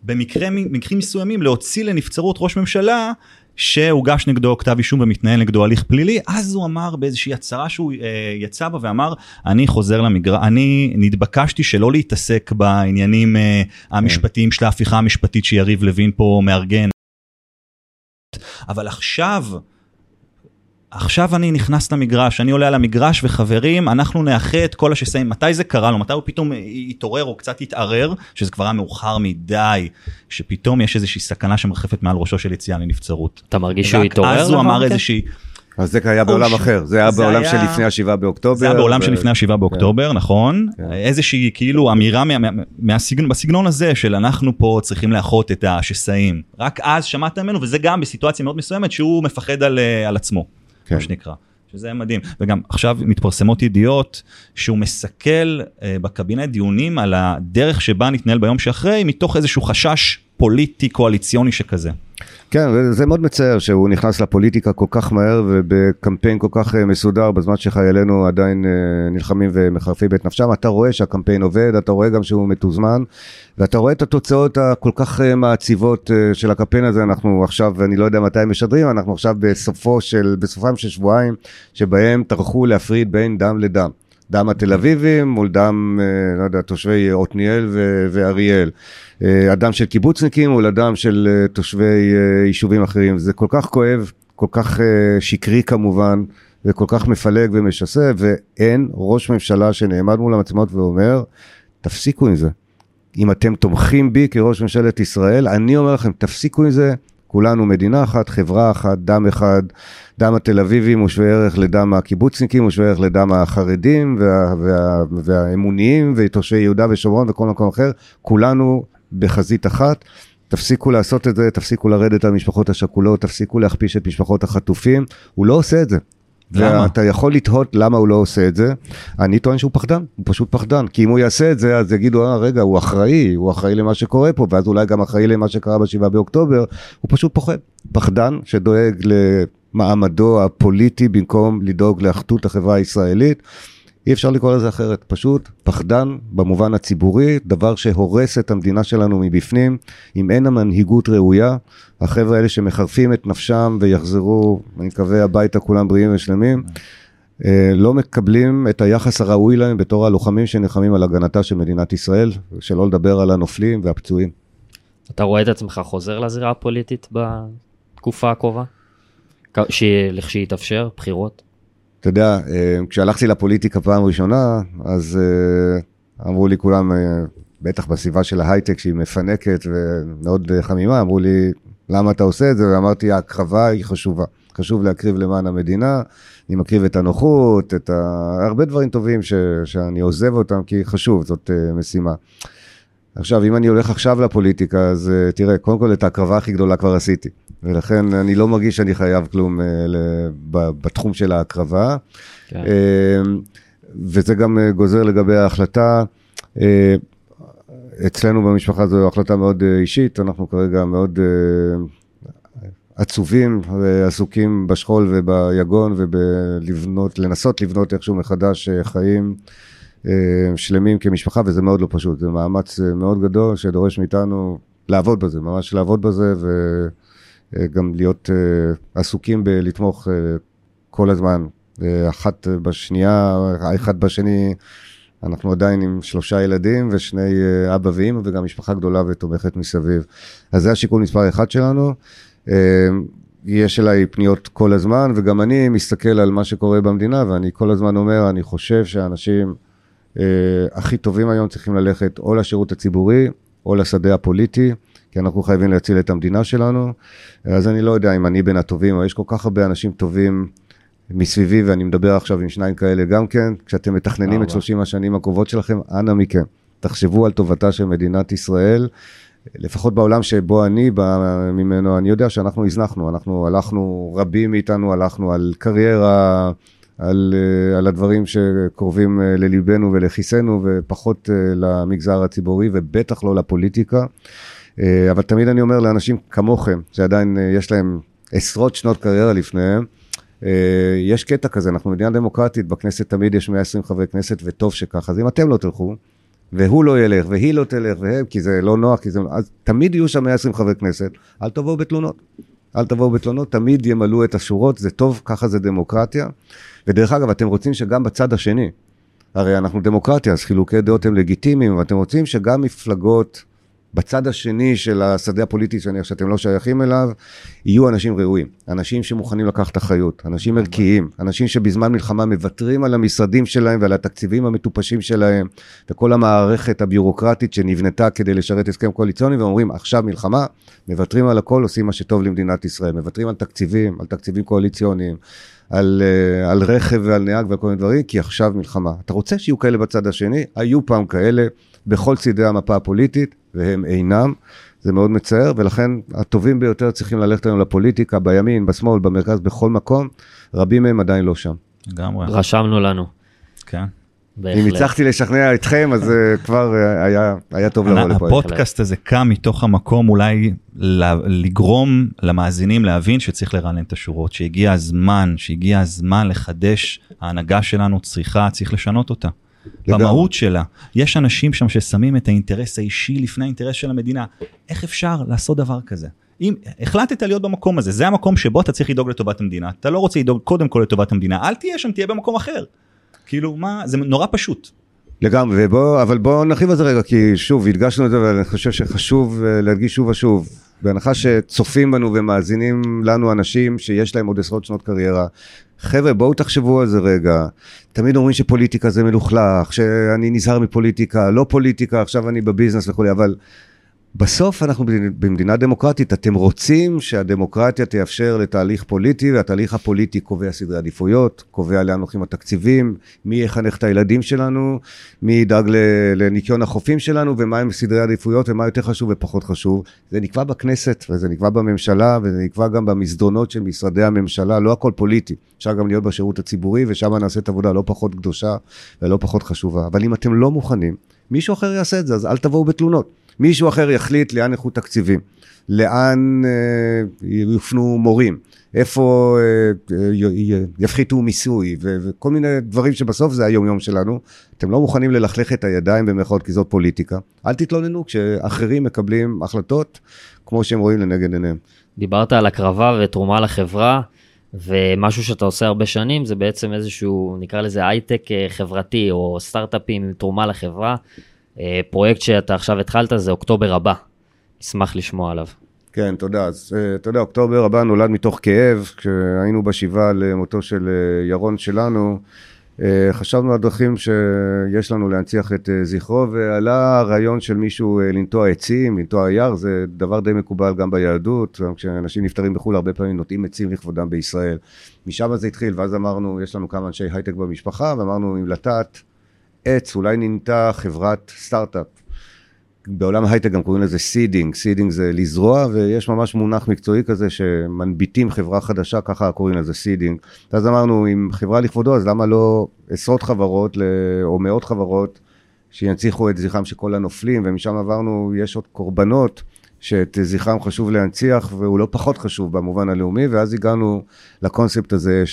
במקרים מסוימים להוציא לנבצרות ראש ממשלה שהוגש נגדו כתב אישום ומתנהל נגדו הליך פלילי, אז הוא אמר באיזושהי הצהרה שהוא אה, יצא בה ואמר, אני חוזר למגרש, אני נתבקשתי שלא להתעסק בעניינים אה, המשפטיים של ההפיכה המשפטית שיריב לוין פה מארגן. אבל עכשיו, עכשיו אני נכנס למגרש, אני עולה על המגרש וחברים, אנחנו נאחה את כל השסעים. מתי זה קרה לו? מתי הוא פתאום התעורר או קצת התערער, שזה כבר היה מאוחר מדי, שפתאום יש איזושהי סכנה שמרחפת מעל ראשו של יציאה לנבצרות. אתה מרגיש שהוא התעורר? אז הוא אמר איזושהי... אז זה היה בעולם ש... אחר, זה היה זה בעולם היה... של לפני השבעה באוקטובר. זה היה בעולם ו... של לפני השבעה באוקטובר, כן. נכון. כן. איזושהי כאילו אמירה מה, מה, מהסגנון, בסגנון הזה של אנחנו פה צריכים לאחות את השסעים. רק אז שמעת ממנו, וזה גם בסיטואציה מאוד מסוימת שהוא מפחד על, אה, על עצמו. כן. מה שנקרא. שזה מדהים. וגם עכשיו מתפרסמות ידיעות שהוא מסכל אה, בקבינט דיונים על הדרך שבה נתנהל ביום שאחרי, מתוך איזשהו חשש פוליטי קואליציוני שכזה. כן, זה מאוד מצער שהוא נכנס לפוליטיקה כל כך מהר ובקמפיין כל כך אה, מסודר בזמן שחיילינו עדיין אה, נלחמים ומחרפים את נפשם. אתה רואה שהקמפיין עובד, אתה רואה גם שהוא מתוזמן, ואתה רואה את התוצאות הכל כך אה, מעציבות של הקמפיין הזה. אנחנו עכשיו, אני לא יודע מתי הם משדרים, אנחנו עכשיו בסופו של, בסופם של שבועיים, שבהם טרחו להפריד בין דם לדם. דם התל אביבים מול דם, לא יודע, תושבי עתניאל ואריאל. אה, אדם של קיבוצניקים מול אדם של אה, תושבי אה, יישובים אחרים. זה כל כך כואב, כל כך שקרי כמובן, וכל כך מפלג ומשסה, ואין ראש ממשלה שנעמד מול המצלמות ואומר, תפסיקו עם זה. אם אתם תומכים בי כראש ממשלת ישראל, אני אומר לכם, תפסיקו עם זה. כולנו מדינה אחת, חברה אחת, דם אחד, דם התל אביבים הוא שווה ערך לדם הקיבוצניקים, הוא שווה ערך לדם החרדים וה, וה, והאמוניים ותושבי יהודה ושומרון וכל מקום אחר, כולנו בחזית אחת. תפסיקו לעשות את זה, תפסיקו לרדת על המשפחות השכולות, תפסיקו להכפיש את משפחות החטופים. הוא לא עושה את זה. ואתה יכול לתהות למה הוא לא עושה את זה. אני טוען שהוא פחדן, הוא פשוט פחדן. כי אם הוא יעשה את זה, אז יגידו, אה, רגע, הוא אחראי, הוא אחראי למה שקורה פה, ואז אולי גם אחראי למה שקרה ב-7 באוקטובר. הוא פשוט פוחד. פחדן שדואג למעמדו הפוליטי במקום לדאוג לאחדות החברה הישראלית. אי אפשר לקרוא לזה אחרת, פשוט פחדן במובן הציבורי, דבר שהורס את המדינה שלנו מבפנים. אם אין המנהיגות ראויה, החבר'ה האלה שמחרפים את נפשם ויחזרו, אני מקווה, הביתה כולם בריאים ושלמים, אה, לא מקבלים את היחס הראוי להם בתור הלוחמים שנלחמים על הגנתה של מדינת ישראל, שלא לדבר על הנופלים והפצועים. אתה רואה את עצמך חוזר לזירה הפוליטית בתקופה הקרובה? לכשהיא יתאפשר, בחירות? אתה יודע, אה, כשהלכתי לפוליטיקה פעם ראשונה, אז אה, אמרו לי כולם, אה, בטח בסביבה של ההייטק שהיא מפנקת ומאוד חמימה, אמרו לי, למה אתה עושה את זה? ואמרתי, ההקרבה היא חשובה. חשוב להקריב למען המדינה, אני מקריב את הנוחות, את ה... הרבה דברים טובים ש... שאני עוזב אותם, כי חשוב, זאת משימה. עכשיו, אם אני הולך עכשיו לפוליטיקה, אז uh, תראה, קודם כל את ההקרבה הכי גדולה כבר עשיתי, ולכן אני לא מרגיש שאני חייב כלום uh, בתחום של ההקרבה. כן. Uh, וזה גם גוזר לגבי ההחלטה. אצלנו במשפחה זו החלטה מאוד אישית, אנחנו כרגע מאוד עצובים ועסוקים בשכול וביגון ובלבנות, לנסות לבנות איכשהו מחדש חיים. אה, שלמים כמשפחה, וזה מאוד לא פשוט. זה מאמץ אה, מאוד גדול שדורש מאיתנו לעבוד בזה, ממש לעבוד בזה, וגם אה, להיות עסוקים בלתמוך כל הזמן, אחת בשנייה, אחד בשני. אנחנו עדיין עם שלושה ילדים ושני אבא ואמא וגם משפחה גדולה ותומכת מסביב. אז זה השיקול מספר אחד שלנו. יש אליי פניות כל הזמן, וגם אני מסתכל על מה שקורה במדינה, ואני כל הזמן אומר, אני חושב שאנשים הכי טובים היום צריכים ללכת או לשירות הציבורי או לשדה הפוליטי, כי אנחנו חייבים להציל את המדינה שלנו. אז אני לא יודע אם אני בין הטובים, אבל יש כל כך הרבה אנשים טובים מסביבי, ואני מדבר עכשיו עם שניים כאלה גם כן. כשאתם מתכננים את 30 השנים הקרובות שלכם, אנא מכם, תחשבו על טובתה של מדינת ישראל. לפחות בעולם שבו אני בא ממנו, אני יודע שאנחנו הזנחנו, אנחנו הלכנו, רבים מאיתנו הלכנו על קריירה, על, אה, על הדברים שקרובים אה, לליבנו ולכיסנו ופחות אה, למגזר הציבורי ובטח לא לפוליטיקה. אבל תמיד אני אומר לאנשים כמוכם, שעדיין יש להם עשרות שנות קריירה לפניהם, יש קטע כזה, אנחנו מדינה דמוקרטית, בכנסת תמיד יש 120 חברי כנסת וטוב שכך, אז אם אתם לא תלכו, והוא לא ילך, והיא לא תלך, והם, כי זה לא נוח, כי זה... אז תמיד יהיו שם 120 חברי כנסת, אל תבואו בתלונות. אל תבואו בתלונות, תמיד ימלאו את השורות, זה טוב, ככה זה דמוקרטיה. ודרך אגב, אתם רוצים שגם בצד השני, הרי אנחנו דמוקרטיה, אז חילוקי דעות הם לגיטימיים, ואתם רוצים שגם מפלגות בצד השני של השדה הפוליטי שאני שאתם לא שייכים אליו, יהיו אנשים ראויים, אנשים שמוכנים לקחת אחריות, אנשים ערכיים, אנשים שבזמן מלחמה מוותרים על המשרדים שלהם ועל התקציבים המטופשים שלהם, וכל המערכת הביורוקרטית שנבנתה כדי לשרת הסכם קואליציוני, ואומרים, עכשיו מלחמה, מוותרים על הכל, עושים מה שטוב למדינת ישראל, מוותרים על תקציבים, על תקציבים קואליציוניים, על, uh, על רכב ועל נהג וכל מיני דברים, כי עכשיו מלחמה. אתה רוצה שיהיו כאלה בצד השני? היו פעם כאלה בכל צידי המפה הפוליטית, והם אינם. זה מאוד מצער, ולכן הטובים ביותר צריכים ללכת היום לפוליטיקה, בימין, בשמאל, במרכז, בכל מקום. רבים מהם עדיין לא שם. לגמרי. רשמנו לנו. כן. בהחלט. אם הצלחתי לשכנע אתכם, אז uh, כבר uh, היה, היה טוב לבוא לפה. הפודקאסט הזה קם מתוך המקום אולי לגרום למאזינים להבין שצריך לרענן את השורות, שהגיע הזמן, שהגיע הזמן לחדש, ההנהגה שלנו צריכה, צריך לשנות אותה. במהות שלה. יש אנשים שם ששמים את האינטרס האישי לפני האינטרס של המדינה. איך אפשר לעשות דבר כזה? אם החלטת להיות במקום הזה, זה המקום שבו אתה צריך לדאוג לטובת המדינה, אתה לא רוצה לדאוג קודם כל לטובת המדינה, אל תהיה שם, תהיה במקום אחר. כאילו מה, זה נורא פשוט. לגמרי, ובוא, אבל בואו נרחיב על זה רגע, כי שוב, הדגשנו את זה ואני חושב שחשוב אה, להדגיש שוב ושוב, בהנחה שצופים בנו ומאזינים לנו אנשים שיש להם עוד עשרות שנות קריירה, חבר'ה, בואו תחשבו על זה רגע. תמיד אומרים שפוליטיקה זה מלוכלך, שאני נזהר מפוליטיקה, לא פוליטיקה, עכשיו אני בביזנס וכולי, אבל בסוף אנחנו במדינה דמוקרטית, אתם רוצים שהדמוקרטיה תאפשר לתהליך פוליטי, והתהליך הפוליטי קובע סדרי עדיפויות, קובע לאן הולכים התקציבים, מי יחנך את הילדים שלנו, מי ידאג לניקיון החופים שלנו, ומה הם סדרי עדיפויות, ומה יותר חשוב ופחות חשוב. זה נקבע בכנסת, וזה נקבע בממשלה, וזה נקבע גם במסדרונות של משרדי הממשלה, לא הכל פוליטי. אפשר גם להיות בשירות הציבורי, ושם נעשית עבודה לא פחות קדושה ולא פחות חשובה. אבל אם אתם לא מוכנים, מישהו אחר יעשה את זה, אז אל תבואו בתלונות. מישהו אחר יחליט לאן ילכו תקציבים, לאן אה, יופנו מורים, איפה אה, אה, יפחיתו מיסוי ו- וכל מיני דברים שבסוף זה היום-יום שלנו. אתם לא מוכנים ללכלך את הידיים במירכאות כי זאת פוליטיקה. אל תתלוננו כשאחרים מקבלים החלטות כמו שהם רואים לנגד עיניהם. דיברת על הקרבה ותרומה לחברה. ומשהו שאתה עושה הרבה שנים זה בעצם איזשהו נקרא לזה הייטק אה, חברתי או סטארט-אפים עם תרומה לחברה. אה, פרויקט שאתה עכשיו התחלת זה אוקטובר הבא, נשמח לשמוע עליו. כן, תודה. אז אה, אתה יודע, אוקטובר הבא נולד מתוך כאב, כשהיינו בשבעה למותו של ירון שלנו, חשבנו על דרכים שיש לנו להנציח את זכרו, ועלה הרעיון של מישהו לנטוע עצים, לנטוע יער, זה דבר די מקובל גם ביהדות, גם כשאנשים נפטרים בחו"ל, הרבה פעמים נוטעים עצים לכבודם בישראל. משם זה התחיל, ואז אמרנו, יש לנו כמה אנשי הייטק במשפחה, ואמרנו, אם לטעת עץ, אולי ניטע חברת סטארט-אפ. בעולם ההייטק גם קוראים לזה seeding, seeding זה לזרוע, ויש ממש מונח מקצועי כזה שמנביטים חברה חדשה, ככה קוראים לזה seeding. אז אמרנו, אם חברה לכבודו, אז למה לא עשרות חברות או מאות חברות שינציחו את זכרם של כל הנופלים, ומשם עברנו, יש עוד קורבנות. שאת זכרם חשוב להנציח, והוא לא פחות חשוב במובן הלאומי, ואז הגענו לקונספט הזה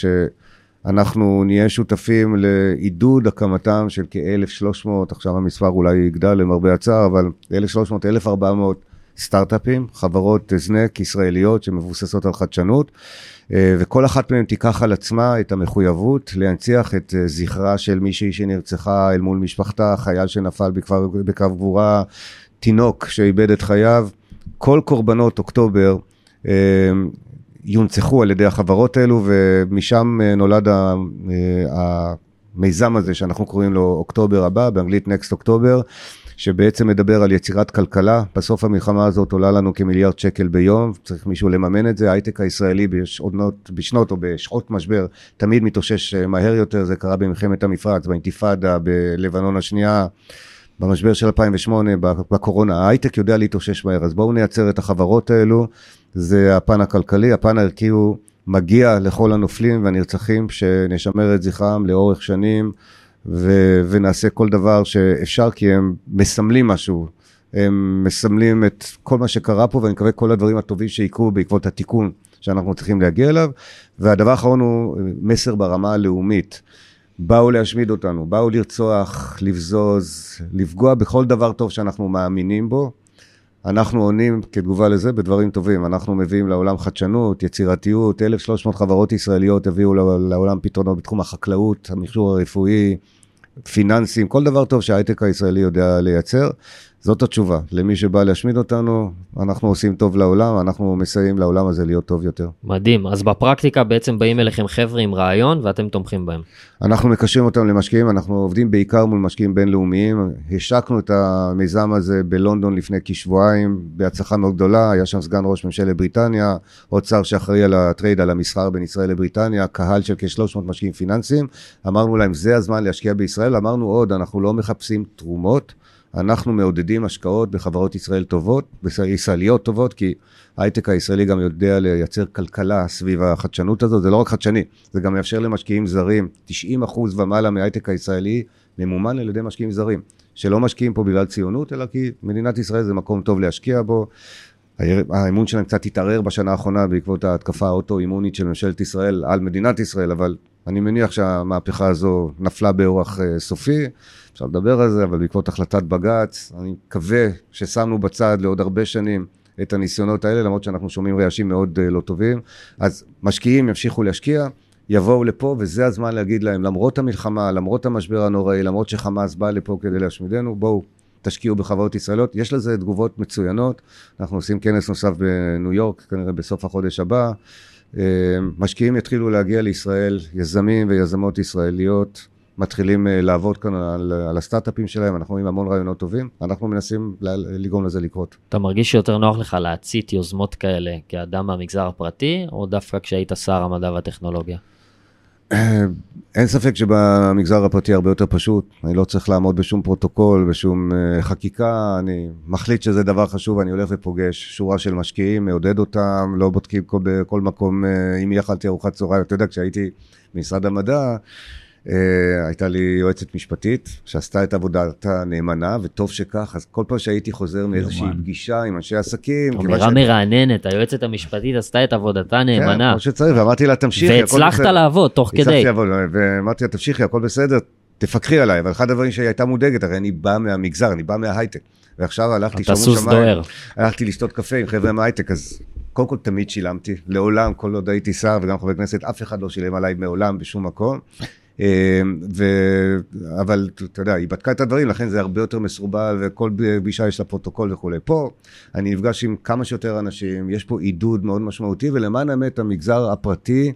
שאנחנו נהיה שותפים לעידוד הקמתם של כ-1,300, עכשיו המספר אולי יגדל למרבה הצער, אבל 1,300, 1,400 סטארט-אפים, חברות הזנק ישראליות שמבוססות על חדשנות, אה, וכל אחת מהן תיקח על עצמה את המחויבות להנציח את אה, זכרה של מישהי שנרצחה אל מול משפחתה, חייל שנפל בקו גבורה, תינוק שאיבד את חייו. כל קורבנות אוקטובר אה, יונצחו על ידי החברות האלו, ומשם אה, נולד אה, המיזם הזה שאנחנו קוראים לו אוקטובר הבא, באנגלית Next אוקטובר, שבעצם מדבר על יצירת כלכלה. בסוף המלחמה הזאת עולה לנו כמיליארד שקל ביום, צריך מישהו לממן את זה. ההייטק הישראלי בשנות, בשנות או בשעות משבר תמיד מתאושש מהר יותר, זה קרה במלחמת המפרץ, באינתיפאדה, בלבנון השנייה. במשבר של 2008, בקורונה, ההייטק יודע להתאושש מהר, אז בואו נייצר את החברות האלו, זה הפן הכלכלי, הפן הערכי הוא מגיע לכל הנופלים והנרצחים, שנשמר את זכרם לאורך שנים, ו- ונעשה כל דבר שאפשר, כי הם מסמלים משהו, הם מסמלים את כל מה שקרה פה, ואני מקווה כל הדברים הטובים שיקרו בעקבות התיקון שאנחנו צריכים להגיע אליו. והדבר האחרון הוא מסר ברמה הלאומית. באו להשמיד אותנו, באו לרצוח, לבזוז, לפגוע בכל דבר טוב שאנחנו מאמינים בו. אנחנו עונים כתגובה לזה בדברים טובים. אנחנו מביאים לעולם חדשנות, יצירתיות, 1,300 חברות ישראליות הביאו לעולם פתרונות בתחום החקלאות, המכשור הרפואי, פיננסים, כל דבר טוב שההייטק הישראלי יודע לייצר. זאת התשובה. למי שבא להשמיד אותנו, אנחנו עושים טוב לעולם, אנחנו מסייעים לעולם הזה להיות טוב יותר. מדהים. אז בפרקטיקה בעצם באים אליכם חבר'ה עם רעיון ואתם תומכים בהם. אנחנו מקשרים אותם למשקיעים, אנחנו עובדים בעיקר מול משקיעים בינלאומיים. השקנו את המיזם הזה בלונדון לפני כשבועיים, בהצלחה מאוד גדולה. היה שם סגן ראש ממשלת בריטניה, שר שאחראי על ה trade, על המסחר בין ישראל לבריטניה, קהל של כ-300 משקיעים פיננסיים. אמרנו להם, זה הזמן להשקיע בישראל. אמרנו עוד, אנחנו לא מחפשים תרומות. אנחנו מעודדים השקעות בחברות ישראל טובות, ישראליות טובות, כי ההייטק הישראלי גם יודע לייצר כלכלה סביב החדשנות הזאת, זה לא רק חדשני, זה גם מאפשר למשקיעים זרים, 90 אחוז ומעלה מההייטק הישראלי ממומן על ידי משקיעים זרים, שלא משקיעים פה בגלל ציונות, אלא כי מדינת ישראל זה מקום טוב להשקיע בו. האמון שלהם קצת התערער בשנה האחרונה בעקבות ההתקפה האוטו-אימונית של ממשלת ישראל על מדינת ישראל, אבל אני מניח שהמהפכה הזו נפלה באורח אה, סופי. אפשר לדבר על זה, אבל בעקבות החלטת בג"ץ, אני מקווה ששמנו בצד לעוד הרבה שנים את הניסיונות האלה, למרות שאנחנו שומעים רעשים מאוד uh, לא טובים. אז משקיעים ימשיכו להשקיע, יבואו לפה, וזה הזמן להגיד להם, למרות המלחמה, למרות המשבר הנוראי, למרות שחמאס בא לפה כדי להשמידנו, בואו, תשקיעו בחברות ישראליות. יש לזה תגובות מצוינות. אנחנו עושים כנס נוסף בניו יורק, כנראה בסוף החודש הבא. אה, משקיעים יתחילו להגיע לישראל, יזמים ויזמות ישראליות. מתחילים אה, לעבוד כאן על, על הסטארט-אפים שלהם, אנחנו רואים המון רעיונות טובים, אנחנו מנסים לגרום לזה לקרות. אתה מרגיש שיותר נוח לך להצית יוזמות כאלה כאדם מהמגזר הפרטי, או דווקא כשהיית שר המדע והטכנולוגיה? אין ספק שבמגזר הפרטי הרבה יותר פשוט, אני לא צריך לעמוד בשום פרוטוקול, בשום אה, חקיקה, אני מחליט שזה דבר חשוב, אני הולך ופוגש שורה של משקיעים, מעודד אותם, לא בודקים בכל מקום אה, אם יכלתי ארוחת צהריים, אתה יודע, כשהייתי במשרד המדע, הייתה לי יועצת משפטית שעשתה את עבודתה נאמנה, וטוב שכך, אז כל פעם שהייתי חוזר מאיזושהי פגישה עם אנשי עסקים... אמירה. מרעננת, היועצת המשפטית עשתה את עבודתה כן, נאמנה. כן, כמו שצריך, ואמרתי לה, תמשיכי, הכל בסדר. והצלחת לעבוד תוך כדי. ואמרתי לה, תמשיכי, הכל בסדר, תפקחי עליי, אבל אחד הדברים שהיא הייתה מודאגת, הרי אני בא מהמגזר, אני בא מההייטק, ועכשיו הלכתי, אתה סוס דוהר. הלכתי לשתות קפה עם חבר'ה מההייטק, אז קודם כל תמיד שילמתי, לעולם, כל עוד הייתי שר וגם חבר כנסת, אף אחד לא שילם עליי מעולם בשום מקום. אמ, ו... אבל אתה יודע, היא בדקה את הדברים, לכן זה הרבה יותר מסורבל, וכל פגישה יש לה פרוטוקול וכולי. פה אני נפגש עם כמה שיותר אנשים, יש פה עידוד מאוד משמעותי, ולמען האמת, המגזר הפרטי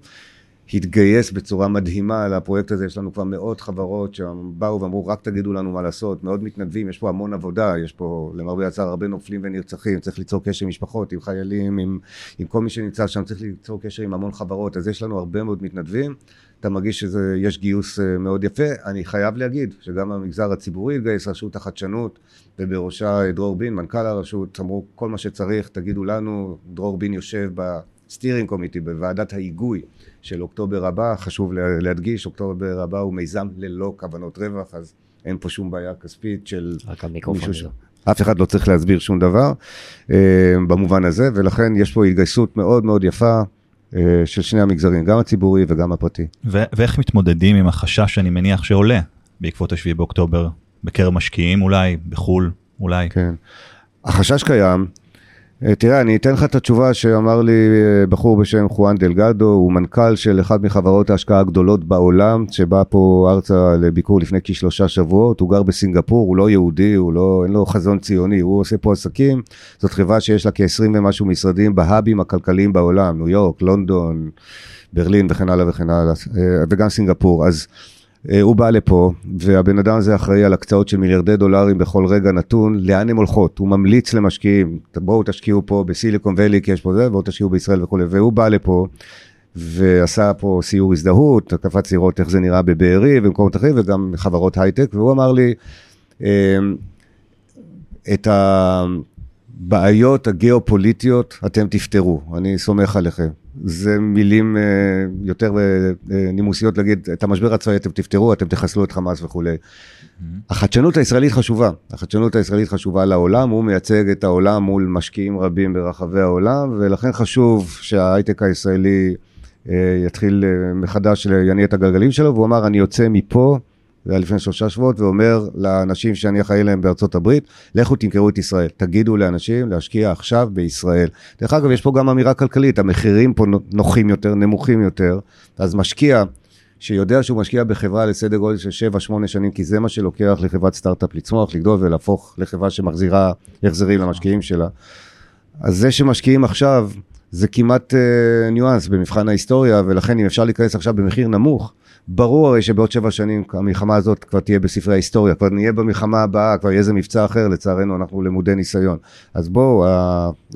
התגייס בצורה מדהימה לפרויקט הזה. יש לנו כבר מאות חברות שבאו ואמרו, רק תגידו לנו מה לעשות, מאוד מתנדבים, יש פה המון עבודה, יש פה למרבה הצער הרבה נופלים ונרצחים, צריך ליצור קשר עם משפחות, עם חיילים, עם, עם כל מי שנמצא שם, צריך ליצור קשר עם המון חברות, אז יש לנו הרבה מאוד מתנדבים. אתה מרגיש שיש גיוס אה, מאוד יפה. אני חייב להגיד שגם המגזר הציבורי התגייס, רשות החדשנות, ובראשה דרור בין, מנכ"ל הרשות, אמרו כל מה שצריך, תגידו לנו, דרור בין יושב ב steering committee, בוועדת ההיגוי של אוקטובר הבא, חשוב להדגיש, אוקטובר הבא הוא מיזם ללא כוונות רווח, אז אין פה שום בעיה כספית של מישהו ש... אף אחד לא צריך להסביר שום דבר אה, במובן הזה, ולכן יש פה התגייסות מאוד מאוד יפה. אה, של שני המגזרים, גם הציבורי וגם הפרטי. ו- ואיך מתמודדים עם החשש שאני מניח שעולה בעקבות השביעי באוקטובר, בקרב משקיעים אולי, בחו"ל אולי? כן. החשש קיים, אה, תראה, אני אתן לך את התשובה שאמר לי אה, בחור בשם חואן דלגדו, הוא מנכ"ל של אחת מחברות ההשקעה הגדולות בעולם, שבא פה ארצה לביקור לפני כשלושה שבועות, הוא גר בסינגפור, הוא לא יהודי, הוא לא, אין לו חזון ציוני, הוא עושה פה עסקים, זאת חברה שיש לה כ-20 ומשהו משרדים בהאבים הכלכליים בעולם, ניו יורק, לונדון, ברלין וכן הלאה וכן הלאה, אה, וגם סינגפור, אז אה, הוא בא לפה, והבן אדם הזה אחראי על הקצאות של מיליארדי דולרים בכל רגע נתון, לאן הן הולכות? הוא ממליץ למשקיעים, בואו תשקיעו פה בסיליקון ואלי, כי יש פה זה, בואו תשקיעו בישראל וכולי, והוא בא לפה. ועשה פה סיור הזדהות, קפץ לראות איך זה נראה בבארי ובמקומות אחרים, וגם חברות הייטק, והוא אמר לי, אה, את הבעיות הגיאופוליטיות אתם תפתרו, אני סומך עליכם. זה מילים אה, יותר אה, נימוסיות להגיד, את המשבר הצבאי אתם תפתרו, אתם תחסלו את חמאס וכולי. Mm-hmm. החדשנות הישראלית חשובה, החדשנות הישראלית חשובה לעולם, הוא מייצג את העולם מול משקיעים רבים ברחבי העולם, ולכן חשוב שההייטק הישראלי אה, יתחיל מחדש, יניע את הגלגלים שלו, והוא אמר, אני יוצא מפה. זה היה לפני שלושה שבועות, ואומר לאנשים שאני אחראי להם בארצות הברית, לכו תמכרו את ישראל. תגידו לאנשים להשקיע עכשיו בישראל. דרך אגב, יש פה גם אמירה כלכלית, המחירים פה נוחים יותר, נמוכים יותר, אז משקיע שיודע שהוא משקיע בחברה לסדר גודל של 7-8 שנים, כי זה מה שלוקח לחברת סטארט-אפ לצמוח, לגדול ולהפוך לחברה שמחזירה החזרים למשקיעים שלה. אז זה שמשקיעים עכשיו, זה כמעט uh, ניואנס במבחן ההיסטוריה, ולכן אם אפשר להיכנס עכשיו במחיר נמוך, ברור הרי שבעוד שבע שנים המלחמה הזאת כבר תהיה בספרי ההיסטוריה, כבר נהיה במלחמה הבאה, כבר יהיה איזה מבצע אחר, לצערנו אנחנו למודי ניסיון. אז בואו,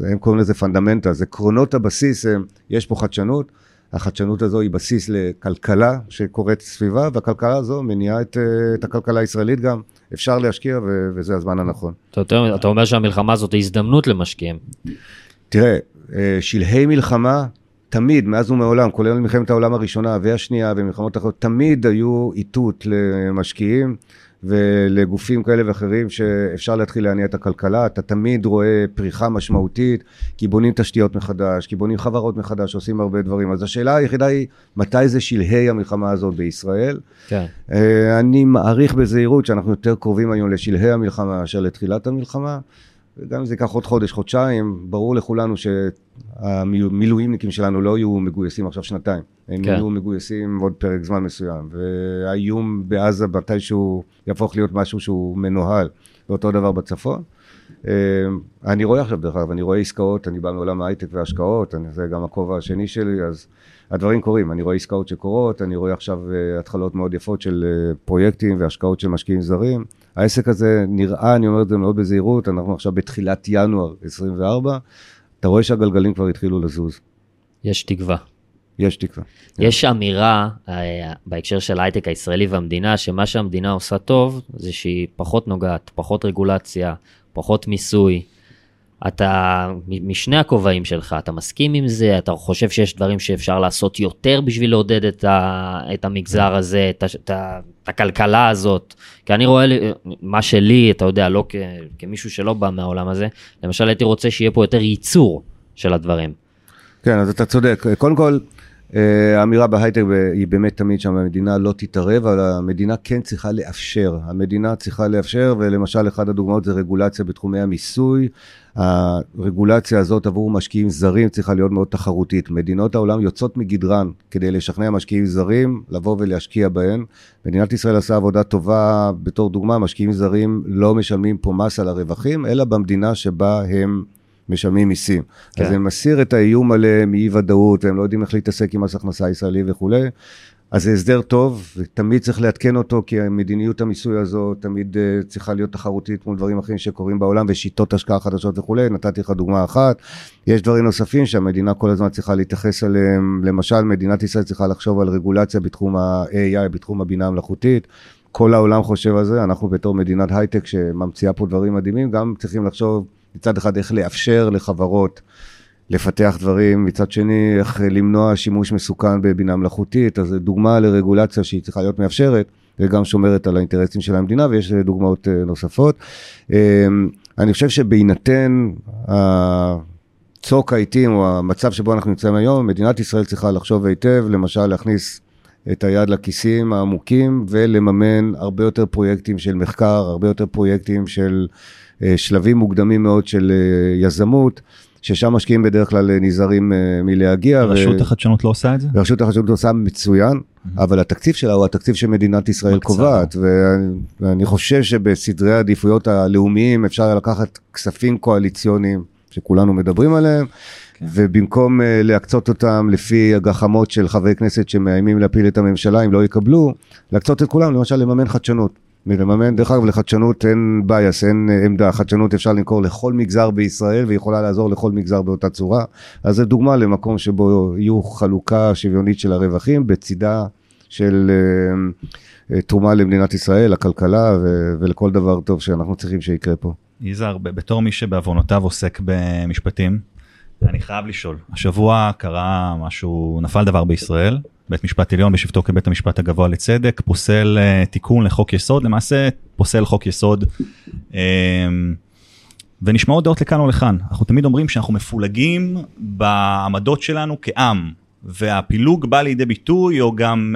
הם קוראים לזה פונדמנטה, זה קרונות הבסיס, הם, יש פה חדשנות, החדשנות הזו היא בסיס לכלכלה שקורית סביבה, והכלכלה הזו מניעה את, את הכלכלה הישראלית גם. אפשר להשקיע ו- וזה הזמן הנכון. אתה, אתה אומר שהמלחמה הזאת היא הזדמנות למשקיעים. תראה, אה, שלהי מלחמה תמיד, מאז ומעולם, כולל מלחמת העולם הראשונה והשנייה ומלחמות אחרות, תמיד היו איתות למשקיעים ולגופים כאלה ואחרים שאפשר להתחיל להניע את הכלכלה. אתה תמיד רואה פריחה משמעותית, כי בונים תשתיות מחדש, כי בונים חברות מחדש, עושים הרבה דברים. אז השאלה היחידה היא, מתי זה שלהי המלחמה הזאת בישראל? כן. אה, אני מעריך בזהירות שאנחנו יותר קרובים היום לשלהי המלחמה מאשר לתחילת המלחמה. וגם אם זה ייקח עוד חודש, חודשיים, ברור לכולנו שהמילואימניקים שלנו לא יהיו מגויסים עכשיו שנתיים. הם כן. יהיו מגויסים עוד פרק זמן מסוים. והאיום בעזה מתישהו יהפוך להיות משהו שהוא מנוהל. ואותו דבר בצפון. אה, אני רואה עכשיו, דרך אגב, אני רואה עסקאות, אני בא מעולם ההייטק וההשקעות, זה גם הכובע השני שלי, אז הדברים קורים. אני רואה עסקאות שקורות, אני רואה עכשיו אה, התחלות מאוד יפות של אה, פרויקטים והשקעות של משקיעים זרים. העסק הזה נראה, אני אומר את זה מאוד בזהירות, אנחנו עכשיו בתחילת ינואר 24, אתה רואה שהגלגלים כבר התחילו לזוז. יש תקווה. יש תקווה. יש אמירה אה, בהקשר של ההייטק הישראלי והמדינה, שמה שהמדינה עושה טוב, זה שהיא פחות נוגעת, פחות רגולציה, פחות מיסוי. אתה, משני הכובעים שלך, אתה מסכים עם זה? אתה חושב שיש דברים שאפשר לעשות יותר בשביל לעודד את, ה, את המגזר הזה, את, את, את הכלכלה הזאת? כי אני רואה, מה שלי, אתה יודע, לא כ, כמישהו שלא בא מהעולם הזה, למשל הייתי רוצה שיהיה פה יותר ייצור של הדברים. כן, אז אתה צודק. קודם כל, האמירה בהייטק היא באמת תמיד שהמדינה לא תתערב, אבל המדינה כן צריכה לאפשר. המדינה צריכה לאפשר, ולמשל אחת הדוגמאות זה רגולציה בתחומי המיסוי. הרגולציה הזאת עבור משקיעים זרים צריכה להיות מאוד תחרותית. מדינות העולם יוצאות מגדרן כדי לשכנע משקיעים זרים לבוא ולהשקיע בהן. מדינת ישראל עשה עבודה טובה, בתור דוגמה, משקיעים זרים לא משלמים פה מס על הרווחים, אלא במדינה שבה הם משלמים מיסים. כן. אז זה מסיר את האיום עליהם מאי ודאות, והם לא יודעים איך להתעסק עם מס הכנסה ישראלי וכולי. אז זה הסדר טוב, ותמיד צריך לעדכן אותו, כי המדיניות המיסוי הזו תמיד uh, צריכה להיות תחרותית מול דברים אחרים שקורים בעולם, ושיטות השקעה חדשות וכולי, נתתי לך דוגמה אחת. יש דברים נוספים שהמדינה כל הזמן צריכה להתייחס אליהם, למשל, מדינת ישראל צריכה לחשוב על רגולציה בתחום ה-AI, בתחום הבינה המלאכותית. כל העולם חושב על זה, אנחנו בתור מדינת הייטק שממציאה פה דברים מדהימים, גם צריכים לחשוב מצד אחד איך לאפשר לחברות לפתח דברים, מצד שני איך למנוע שימוש מסוכן בבינה מלאכותית, אז זו דוגמה לרגולציה שהיא צריכה להיות מאפשרת וגם שומרת על האינטרסים של המדינה ויש דוגמאות אה, נוספות. אמ, אני חושב שבהינתן צוק העיתים או המצב שבו אנחנו נמצאים היום, מדינת ישראל צריכה לחשוב היטב, למשל להכניס את היד לכיסים העמוקים ולממן הרבה יותר פרויקטים של מחקר, הרבה יותר פרויקטים של שלבים מוקדמים מאוד של אה, יזמות. ששם משקיעים בדרך כלל אה, נזהרים מלהגיע. רשות ו... החדשנות לא עושה את זה? רשות החדשנות עושה מצוין, mm-hmm. אבל התקציב שלה הוא התקציב שמדינת ישראל מקצר. קובעת, ואני, חושב שבסדרי העדיפויות הלאומיים אפשר לקחת כספים קואליציוניים שכולנו מדברים עליהם, כן. ובמקום להקצות אותם לפי הגחמות של חברי כנסת שמאיימים להפיל את הממשלה אם לא יקבלו, להקצות את כולם, למשל לממן חדשנות. ולממן, דרך אגב, לחדשנות אין בייס, אין uh, עמדה, חדשנות אפשר למכור לכל מגזר בישראל ויכולה לעזור לכל מגזר באותה צורה. אז זו דוגמה למקום שבו יהיו חלוקה שוויונית של הרווחים בצידה של uh, uh, תרומה למדינת ישראל, לכלכלה ו- ולכל דבר טוב שאנחנו צריכים שיקרה פה. יזהר, בתור מי שבעוונותיו עוסק במשפטים, אני חייב לשאול, השבוע קרה משהו, נפל דבר בישראל, בית משפט עליון בשבתו כבית המשפט הגבוה לצדק, פוסל uh, תיקון לחוק יסוד, למעשה פוסל חוק יסוד, um, ונשמעות דעות לכאן או לכאן. אנחנו תמיד אומרים שאנחנו מפולגים בעמדות שלנו כעם, והפילוג בא לידי ביטוי, או גם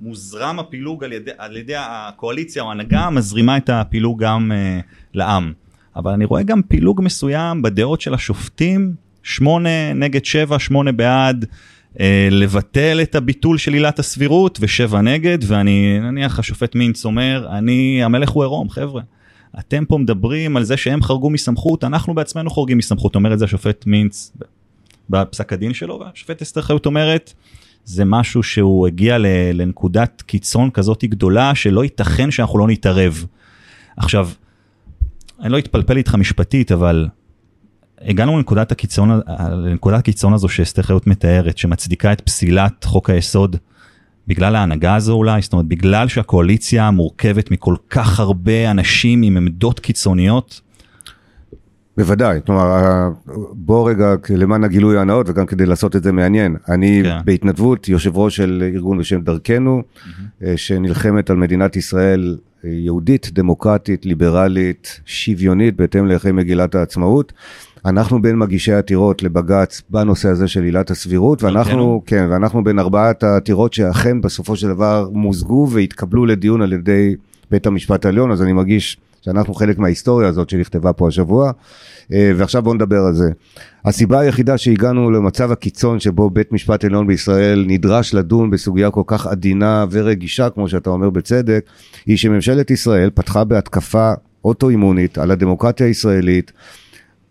מוזרם הפילוג על ידי, על ידי הקואליציה או ההנהגה, מזרימה את הפילוג גם uh, לעם. אבל אני רואה גם פילוג מסוים בדעות של השופטים שמונה נגד שבע, שמונה בעד, לבטל את הביטול של עילת הסבירות ושבע נגד, ואני, נניח השופט מינץ אומר, אני, המלך הוא עירום, חבר'ה. אתם פה מדברים על זה שהם חרגו מסמכות, אנחנו בעצמנו חורגים מסמכות, אומר את זה השופט מינץ בפסק הדין שלו, והשופט אסתר חיות אומרת, זה משהו שהוא הגיע לנקודת קיצון כזאת גדולה, שלא ייתכן שאנחנו לא נתערב. עכשיו, אני לא אתפלפל איתך משפטית, אבל הגענו לנקודת הקיצון, לנקודת הקיצון הזו שאסתר חיות מתארת, שמצדיקה את פסילת חוק היסוד בגלל ההנהגה הזו אולי, זאת אומרת בגלל שהקואליציה מורכבת מכל כך הרבה אנשים עם עמדות קיצוניות. בוודאי, כלומר, בוא רגע למען הגילוי הנאות וגם כדי לעשות את זה מעניין. אני כן. בהתנדבות יושב ראש של ארגון בשם דרכנו, mm-hmm. שנלחמת על מדינת ישראל יהודית, דמוקרטית, ליברלית, שוויונית, בהתאם לערכי מגילת העצמאות. אנחנו בין מגישי עתירות לבג"ץ בנושא הזה של עילת הסבירות, ואנחנו, כן, ואנחנו בין ארבעת העתירות שאכן בסופו של דבר מוזגו והתקבלו לדיון על ידי בית המשפט העליון, אז אני מרגיש שאנחנו חלק מההיסטוריה הזאת שנכתבה פה השבוע, אה, ועכשיו בואו נדבר על זה. הסיבה היחידה שהגענו למצב הקיצון שבו בית משפט עליון בישראל נדרש לדון בסוגיה כל כך עדינה ורגישה, כמו שאתה אומר בצדק, היא שממשלת ישראל פתחה בהתקפה אוטואימונית על הדמוקרטיה הישראלית,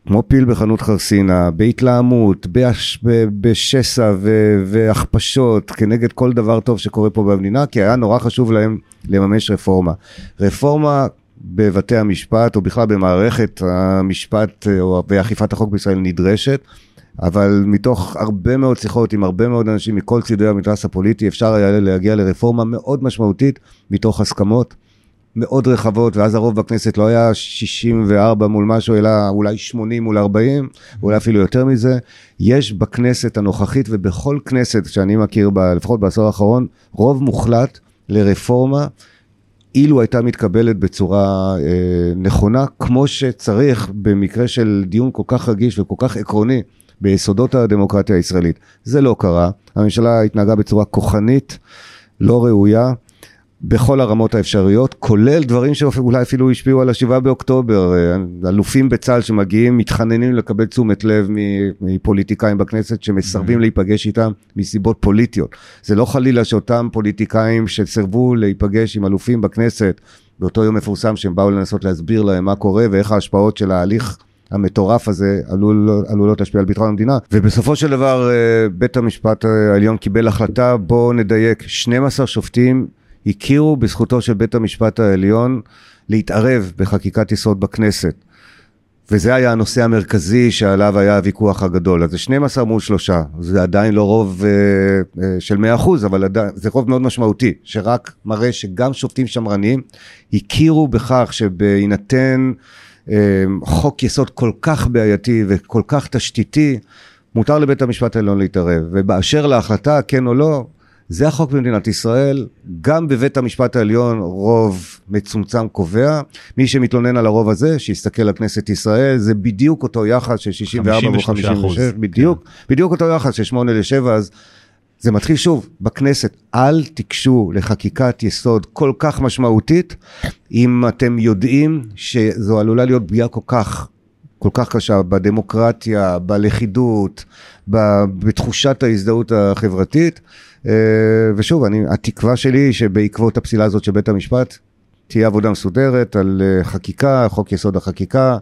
כמו פיל בחנות חרסינה, בהתלהמות, בש, בשסע והכפשות כנגד כל דבר טוב שקורה פה במדינה, כי היה נורא חשוב להם לממש רפורמה. רפורמה בבתי המשפט, או בכלל במערכת המשפט ואכיפת החוק בישראל נדרשת, אבל מתוך הרבה מאוד שיחות עם הרבה מאוד אנשים מכל צידי המתרס הפוליטי, אפשר היה להגיע לרפורמה מאוד משמעותית מתוך הסכמות. מאוד רחבות, ואז הרוב בכנסת לא היה 64 מול משהו, אלא אולי 80 מול 40, אולי אפילו יותר מזה. יש בכנסת הנוכחית ובכל כנסת שאני מכיר, ב, לפחות בעשור האחרון, רוב מוחלט לרפורמה, אילו הייתה מתקבלת בצורה אה, נכונה, כמו שצריך במקרה של דיון כל כך רגיש וכל כך עקרוני ביסודות הדמוקרטיה הישראלית. זה לא קרה, הממשלה התנהגה בצורה כוחנית, לא ראויה. בכל הרמות האפשריות, כולל דברים שאולי אפילו השפיעו על השבעה באוקטובר, אה, אלופים בצה"ל שמגיעים, מתחננים לקבל תשומת לב מפוליטיקאים בכנסת שמסרבים mm-hmm. להיפגש איתם מסיבות פוליטיות. זה לא חלילה שאותם פוליטיקאים שסירבו להיפגש עם אלופים בכנסת, באותו יום מפורסם שהם באו לנסות להסביר להם מה קורה ואיך ההשפעות של ההליך המטורף הזה עלול, עלולות להשפיע על ביטחון המדינה ובסופו של דבר אה, בית המשפט העליון קיבל החלטה בואו נדייק 12 שופטים הכירו בזכותו של בית המשפט העליון להתערב בחקיקת יסוד בכנסת וזה היה הנושא המרכזי שעליו היה הוויכוח הגדול. אז זה 12 מול שלושה, זה עדיין לא רוב אה, אה, של 100 אחוז, אבל עדיין, זה רוב מאוד משמעותי, שרק מראה שגם שופטים שמרניים הכירו בכך שבהינתן אה, חוק יסוד כל כך בעייתי וכל כך תשתיתי, מותר לבית המשפט העליון להתערב. ובאשר להחלטה, כן או לא, זה החוק במדינת ישראל, גם בבית המשפט העליון רוב מצומצם קובע, מי שמתלונן על הרוב הזה, שיסתכל על כנסת ישראל, זה בדיוק אותו יחס של 64 ו-56, בדיוק, כן. בדיוק אותו יחס של 8 ל-7, אז זה מתחיל שוב, בכנסת, אל תיגשו לחקיקת יסוד כל כך משמעותית, אם אתם יודעים שזו עלולה להיות פגיעה כל כך כל כך קשה בדמוקרטיה, בלכידות, בתחושת ההזדהות החברתית. אה, ושוב, אני, התקווה שלי היא שבעקבות הפסילה הזאת של בית המשפט, תהיה עבודה מסודרת על אה, חקיקה, חוק יסוד החקיקה,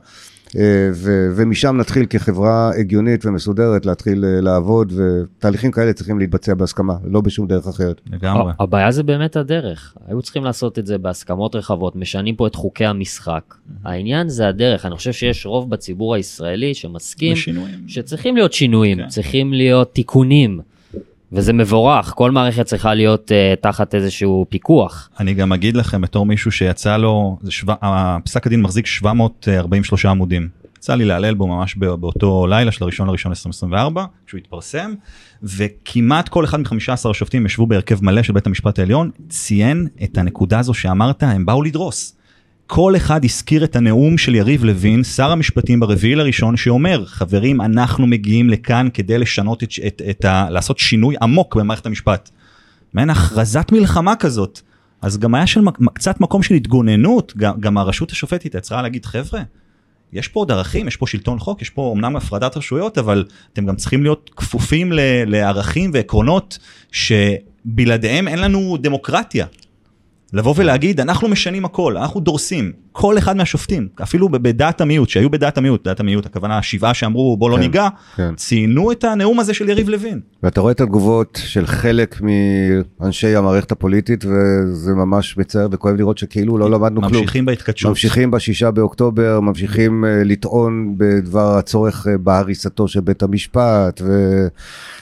ו- ומשם נתחיל כחברה הגיונית ומסודרת להתחיל לעבוד, ותהליכים כאלה צריכים להתבצע בהסכמה, לא בשום דרך אחרת. לגמרי. הבעיה זה באמת הדרך, היו צריכים לעשות את זה בהסכמות רחבות, משנים פה את חוקי המשחק. העניין זה הדרך, אני חושב שיש רוב בציבור הישראלי שמסכים שצריכים להיות שינויים, כן. צריכים להיות תיקונים. וזה מבורך, כל מערכת צריכה להיות uh, תחת איזשהו פיקוח. אני גם אגיד לכם בתור מישהו שיצא לו, שו... פסק הדין מחזיק 743 עמודים. יצא לי להלל בו ממש באותו לילה של הראשון לראשון 2024, כשהוא התפרסם, וכמעט כל אחד מ-15 השופטים ישבו בהרכב מלא של בית המשפט העליון, ציין את הנקודה הזו שאמרת, הם באו לדרוס. כל אחד הזכיר את הנאום של יריב לוין, שר המשפטים ברביעי לראשון, שאומר, חברים, אנחנו מגיעים לכאן כדי לשנות את, את, את ה... לעשות שינוי עמוק במערכת המשפט. מעין הכרזת מלחמה כזאת. אז גם היה של קצת מקום של התגוננות, גם, גם הרשות השופטת יצרה להגיד, חבר'ה, יש פה עוד ערכים, יש פה שלטון חוק, יש פה אמנם הפרדת רשויות, אבל אתם גם צריכים להיות כפופים לערכים ועקרונות שבלעדיהם אין לנו דמוקרטיה. לבוא ולהגיד אנחנו משנים הכל אנחנו דורסים כל אחד מהשופטים אפילו בדעת המיעוט שהיו בדעת המיעוט דעת המיעוט הכוונה השבעה שאמרו בוא לא כן, ניגע כן. ציינו את הנאום הזה של יריב לוין. ואתה רואה את התגובות של חלק מאנשי המערכת הפוליטית וזה ממש מצער וכואב לראות שכאילו לא למדנו כלום. ממשיכים בהתכתשות. ממשיכים בשישה באוקטובר ממשיכים uh, לטעון בדבר הצורך uh, בהריסתו של בית המשפט ו...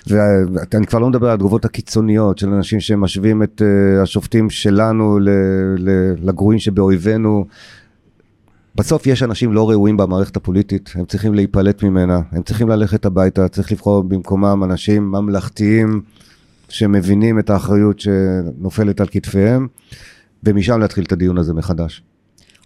ואני כבר לא מדבר על התגובות הקיצוניות של אנשים שמשווים את uh, השופטים שלנו לגרועים שבאויבינו. בסוף יש אנשים לא ראויים במערכת הפוליטית, הם צריכים להיפלט ממנה, הם צריכים ללכת הביתה, צריך לבחור במקומם אנשים ממלכתיים שמבינים את האחריות שנופלת על כתפיהם, ומשם להתחיל את הדיון הזה מחדש.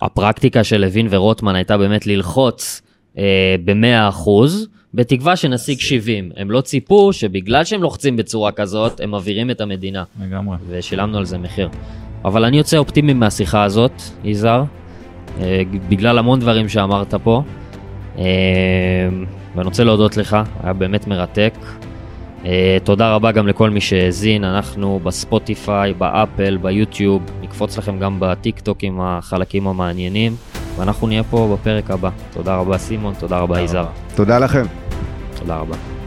הפרקטיקה של לוין ורוטמן הייתה באמת ללחוץ אה, ב-100 אחוז, בתקווה שנשיג 70. הם לא ציפו שבגלל שהם לוחצים בצורה כזאת, הם מבעירים את המדינה. לגמרי. ושילמנו על זה מחיר. אבל אני יוצא אופטימי מהשיחה הזאת, יזהר, אה, בגלל המון דברים שאמרת פה. אה, ואני רוצה להודות לך, היה באמת מרתק. אה, תודה רבה גם לכל מי שהאזין, אנחנו בספוטיפיי, באפל, ביוטיוב, נקפוץ לכם גם בטיק טוק עם החלקים המעניינים, ואנחנו נהיה פה בפרק הבא. תודה רבה סימון, תודה רבה יזהר. תודה לכם. תודה רבה.